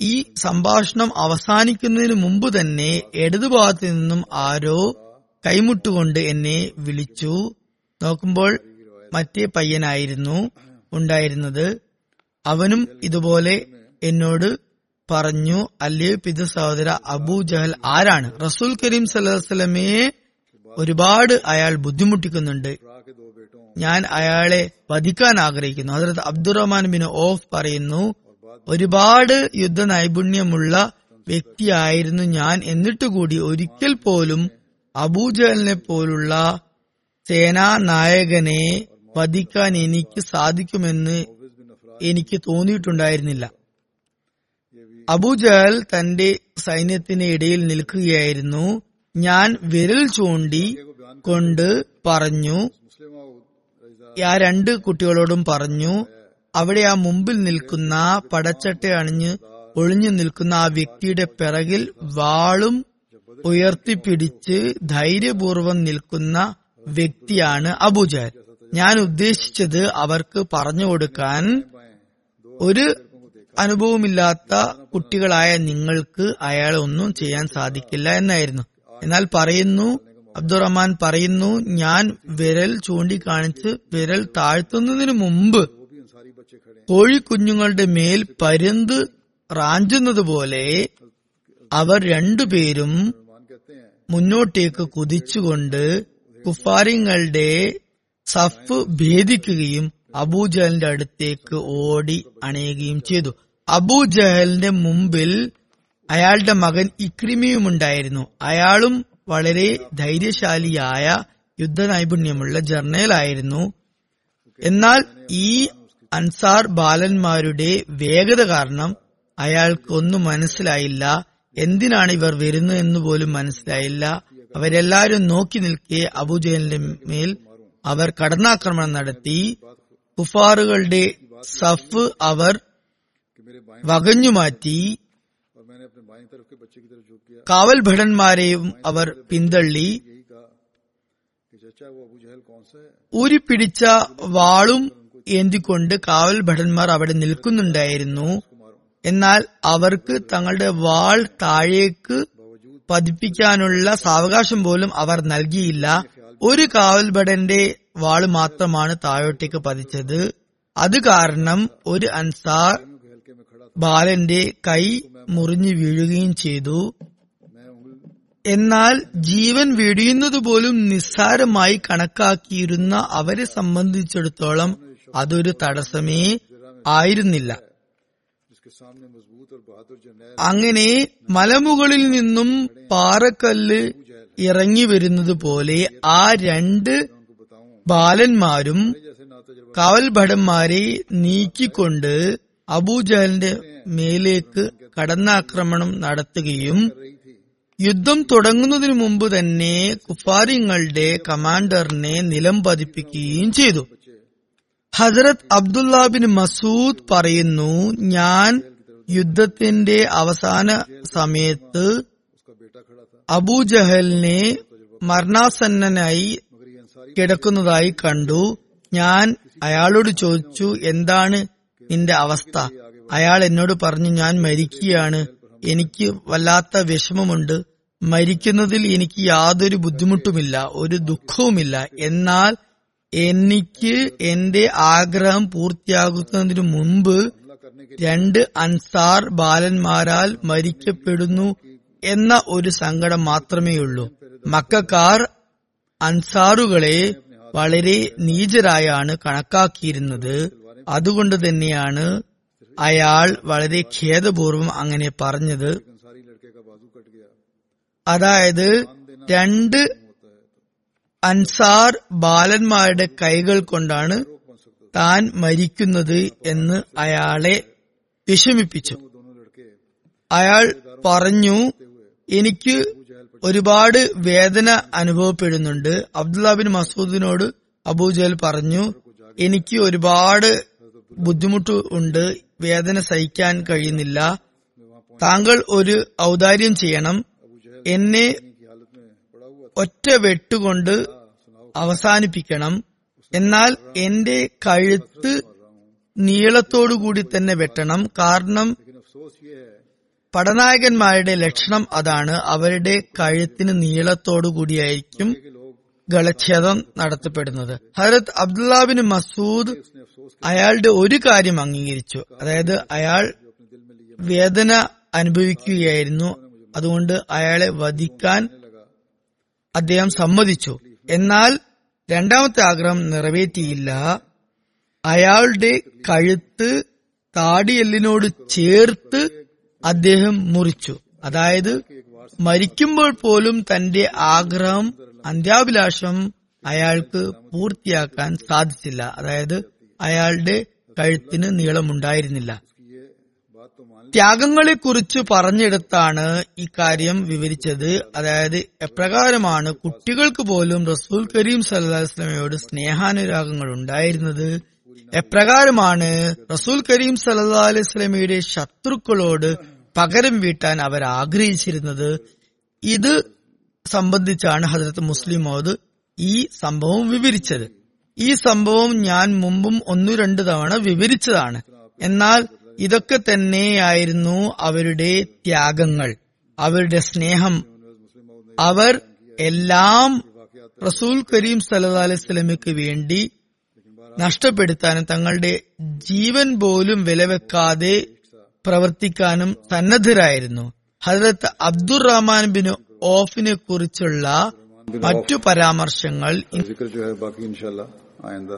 ഈ സംഭാഷണം അവസാനിക്കുന്നതിന് മുമ്പ് തന്നെ ഇടതുഭാഗത്തു നിന്നും ആരോ കൈമുട്ടുകൊണ്ട് എന്നെ വിളിച്ചു. നോക്കുമ്പോൾ മറ്റേ പയ്യനായിരുന്നു ഉണ്ടായിരുന്നത്. അവനും ഇതുപോലെ എന്നോട് പറഞ്ഞു അല്ലേ പിത സഹോദര അബൂ ജഹൽ ആരാണ്? റസൂൽ കരീം സലഹുസ്ലമയെ ഒരുപാട് അയാൾ ബുദ്ധിമുട്ടിക്കുന്നുണ്ട്. ഞാൻ അയാളെ വധിക്കാൻ ആഗ്രഹിക്കുന്നു. അതായത് അബ്ദുറഹ്മാൻ ബിൻ ഓഫ് പറയുന്നു ഒരുപാട് യുദ്ധ നൈപുണ്യമുള്ള വ്യക്തിയായിരുന്നു ഞാൻ. എന്നിട്ട് കൂടി ഒരിക്കൽ പോലും അബൂജഹലിനെ പോലുള്ള സേനാ നായകനെ വധിക്കാൻ എനിക്ക് സാധിക്കുമെന്ന് എനിക്ക് തോന്നിയിട്ടുണ്ടായിരുന്നില്ല. അബുജഹൽ തന്റെ സൈന്യത്തിന് ഇടയിൽ നിൽക്കുകയായിരുന്നു. ഞാൻ വിരൽ ചൂണ്ടി കൊണ്ട് പറഞ്ഞു ആ രണ്ട് കുട്ടികളോടും പറഞ്ഞു അവിടെ ആ മുമ്പിൽ നിൽക്കുന്ന പടച്ചട്ട അണിഞ്ഞ് ഒളിഞ്ഞു നിൽക്കുന്ന ആ വ്യക്തിയുടെ പിറകിൽ വാളും ഉയർത്തിപ്പിടിച്ച് ധൈര്യപൂർവം നിൽക്കുന്ന വ്യക്തിയാണ് അബുജാൻ ഞാൻ ഉദ്ദേശിച്ചത് അവർക്ക് പറഞ്ഞു കൊടുക്കാൻ ഒരു അനുഭവമില്ലാത്ത കുട്ടികളായ നിങ്ങൾക്ക് അയാളെ ഒന്നും ചെയ്യാൻ സാധിക്കില്ല എന്നായിരുന്നു. എന്നാൽ പറയുന്നു അബ്ദുറഹ്മാൻ പറയുന്നു ഞാൻ വിരൽ ചൂണ്ടിക്കാണിച്ച് വിരൽ താഴ്ത്തുന്നതിനു മുമ്പ് കോഴിക്കുഞ്ഞുങ്ങളുടെ മേൽ പരുന്ത് റാഞ്ചുന്നത് പോലെ അവർ രണ്ടുപേരും മുന്നോട്ടേക്ക് കുതിച്ചുകൊണ്ട് കുഫാരിങ്ങളുടെ സഫ് ഭേദിക്കുകയും അബൂജഹലിന്റെ അടുത്തേക്ക് ഓടി അണയുകയും ചെയ്തു. അബൂജഹലിന്റെ മുമ്പിൽ അയാളുടെ മകൻ ഇക്രിമിയും ഉണ്ടായിരുന്നു അയാളും വളരെ ധൈര്യശാലിയായ യുദ്ധ നൈപുണ്യമുള്ള ജർണലായിരുന്നു. എന്നാൽ ഈ അൻസാർ ബാലന്മാരുടെ വേഗത കാരണം അയാൾക്കൊന്നും മനസ്സിലായില്ല. എന്തിനാണ് ഇവർ വരുന്നത് എന്ന് പോലും മനസ്സിലായില്ല. അവരെല്ലാരും നോക്കി നിൽക്കെ അബുജഹലിന്റെ മേൽ അവർ കടന്നാക്രമണം നടത്തി. കുഫാറുകളുടെ സഫ് അവർ വകഞ്ഞുമാറ്റി കാവൽ ഭടന്മാരെയും അവർ പിന്തള്ളി. ഊരിപ്പിടിച്ച വാളും ഏന്തിക്കൊണ്ട് കാവൽ ഭടന്മാർ അവിടെ നിൽക്കുന്നുണ്ടായിരുന്നു. എന്നാൽ അവർക്ക് തങ്ങളുടെ വാൾ താഴേക്ക് പതിപ്പിക്കാനുള്ള സാവകാശം പോലും അവർ നൽകിയില്ല. ഒരു കാവൽഭടന്റെ വാൾ മാത്രമാണ് താഴോട്ടേക്ക് പതിച്ചത്. അത് കാരണം ഒരു അൻസാർ ബാലന്റെ കൈ മുറിഞ്ഞു വീഴുകയും ചെയ്തു. എന്നാൽ ജീവൻ വെടിയുന്നത് പോലും നിസ്സാരമായി കണക്കാക്കിയിരുന്ന അവരെ സംബന്ധിച്ചിടത്തോളം അതൊരു തടസ്സമേ ആയിരുന്നില്ല. അങ്ങനെ മലമുകളിൽ നിന്നും പാറക്കല്ല് ഇറങ്ങി വരുന്നത് പോലെ ആ രണ്ട് ബാലന്മാരും കവൽ ഭടന്മാരെ നീക്കിക്കൊണ്ട് അബൂജഹലിന്റെ മേലേക്ക് കടന്നാക്രമണം നടത്തുകയും യുദ്ധം തുടങ്ങുന്നതിനു മുമ്പ് തന്നെ കുഫാരിങ്ങളുടെ കമാൻഡറിനെ നിലം പതിപ്പിക്കുകയും ചെയ്തു. ഹസരത് അബ്ദുല്ലാബിൻ മസൂദ് പറയുന്നു ഞാൻ യുദ്ധത്തിന്റെ അവസാന സമയത്ത് അബൂജഹലിനെ മരണാസന്നനായി കിടക്കുന്നതായി കണ്ടു. ഞാൻ അയാളോട് ചോദിച്ചു എന്താണ് നിന്റെ അവസ്ഥ? അയാൾ എന്നോട് പറഞ്ഞു ഞാൻ മരിക്കുകയാണ്. എനിക്ക് വല്ലാത്ത വിഷമമുണ്ട്. മരിക്കുന്നതിൽ എനിക്ക് യാതൊരു ബുദ്ധിമുട്ടുമില്ല ഒരു ദുഃഖവുമില്ല. എന്നാൽ എനിക്ക് എന്റെ ആഗ്രഹം പൂർത്തിയാകുന്നതിനു മുമ്പ് രണ്ട് അൻസാർ ബാലന്മാരാൽ മരിക്കപ്പെടുന്നു എന്ന ഒരു സങ്കടം മാത്രമേയുള്ളൂ മക്കാർ അൻസാറുകളെ വളരെ നീചരായാണ് കണക്കാക്കിയിരുന്നത്. അതുകൊണ്ട് തന്നെയാണ് അയാൾ വളരെ ഖേദപൂർവം അങ്ങനെ പറഞ്ഞത്. അതായത് രണ്ട് അൻസാർ ബാലന്മാരുടെ കൈകൾ കൊണ്ടാണ് താൻ മരിക്കുന്നത് എന്ന് അയാളെ വിഷമിപ്പിച്ചു. അയാൾ പറഞ്ഞു എനിക്ക് ഒരുപാട് വേദന അനുഭവപ്പെടുന്നുണ്ട്. അബ്ദുല്ല ബിൻ മസൂദിനോട് അബൂജൽ പറഞ്ഞു എനിക്ക് ഒരുപാട് ബുദ്ധിമുട്ട് ഉണ്ട് വേദന സഹിക്കാൻ കഴിയുന്നില്ല. താങ്കൾ ഒരു ഔദാര്യം ചെയ്യണം. എന്നെ ഒറ്റ വെട്ടുകൊണ്ട് അവസാനിപ്പിക്കണം. എന്നാൽ എന്റെ കഴുത്ത് നീളത്തോടു കൂടി തന്നെ വെട്ടണം. കാരണം പടനായകന്മാരുടെ ലക്ഷണം അതാണ്. അവരുടെ കഴുത്തിന് നീളത്തോടു കൂടിയായിരിക്കും ഗളച്ഛേദം നടത്തപ്പെടുന്നത്. ഹരത് അബ്ദുല്ലാബിൻ മസൂദ് അയാളുടെ ഒരു കാര്യം അംഗീകരിച്ചു. അതായത് അയാൾ വേദന അനുഭവിക്കുകയായിരുന്നു. അതുകൊണ്ട് അയാളെ വധിക്കാൻ അദ്ദേഹം സമ്മതിച്ചു. എന്നാൽ രണ്ടാമത്തെ ആഗ്രഹം നിറവേറ്റിയില്ല. അയാളുടെ കഴുത്ത് താടിയെല്ലിനോട് ചേർത്ത് അദ്ദേഹം മുറിച്ചു. അതായത് മരിക്കുമ്പോൾ പോലും തന്റെ ആഗ്രഹം അന്ത്യാഭിലാഷം അയാൾക്ക് പൂർത്തിയാക്കാൻ സാധിച്ചില്ല. അതായത് അയാളുടെ കഴുത്തിന് നീളമുണ്ടായിരുന്നില്ല. ത്യാഗങ്ങളെ കുറിച്ച് പറഞ്ഞെടുത്താണ് ഇക്കാര്യം വിവരിച്ചത്. അതായത് എപ്രകാരമാണ് കുട്ടികൾക്ക് പോലും റസൂൽ കരീം സല്ലാസ്ലമയോട് സ്നേഹാനുരാഗങ്ങൾ ഉണ്ടായിരുന്നത്? എപ്രകാരമാണ് റസൂൽ കരീം സല്ലാ അലൈഹി സ്വലമയുടെ ശത്രുക്കളോട് പകരം വീട്ടാൻ അവർ ആഗ്രഹിച്ചിരുന്നത്? ഇത് സംബന്ധിച്ചാണ് ഹജരത്ത് മുസ്ലിം മോദ് ഈ സംഭവം വിവരിച്ചത്. ഈ സംഭവം ഞാൻ മുമ്പും ഒന്നു രണ്ടു തവണ വിവരിച്ചതാണ്. എന്നാൽ ഇതൊക്കെ തന്നെയായിരുന്നു അവരുടെ ത്യാഗങ്ങൾ അവരുടെ സ്നേഹം. അവർ എല്ലാം റസൂൽ കരീം സല്ലല്ലാഹു അലൈഹി സ്വലമിക്ക് വേണ്ടി നഷ്ടപ്പെടുത്താനും തങ്ങളുടെ ജീവൻ പോലും വിലവെക്കാതെ പ്രവർത്തിക്കാനും സന്നദ്ധരായിരുന്നു. ഹജറത്ത് അബ്ദുറഹ്മാൻ ബിൻ ഓഫിനെ കുറിച്ചുള്ള മറ്റു പരാമർശങ്ങൾ ആയന്താ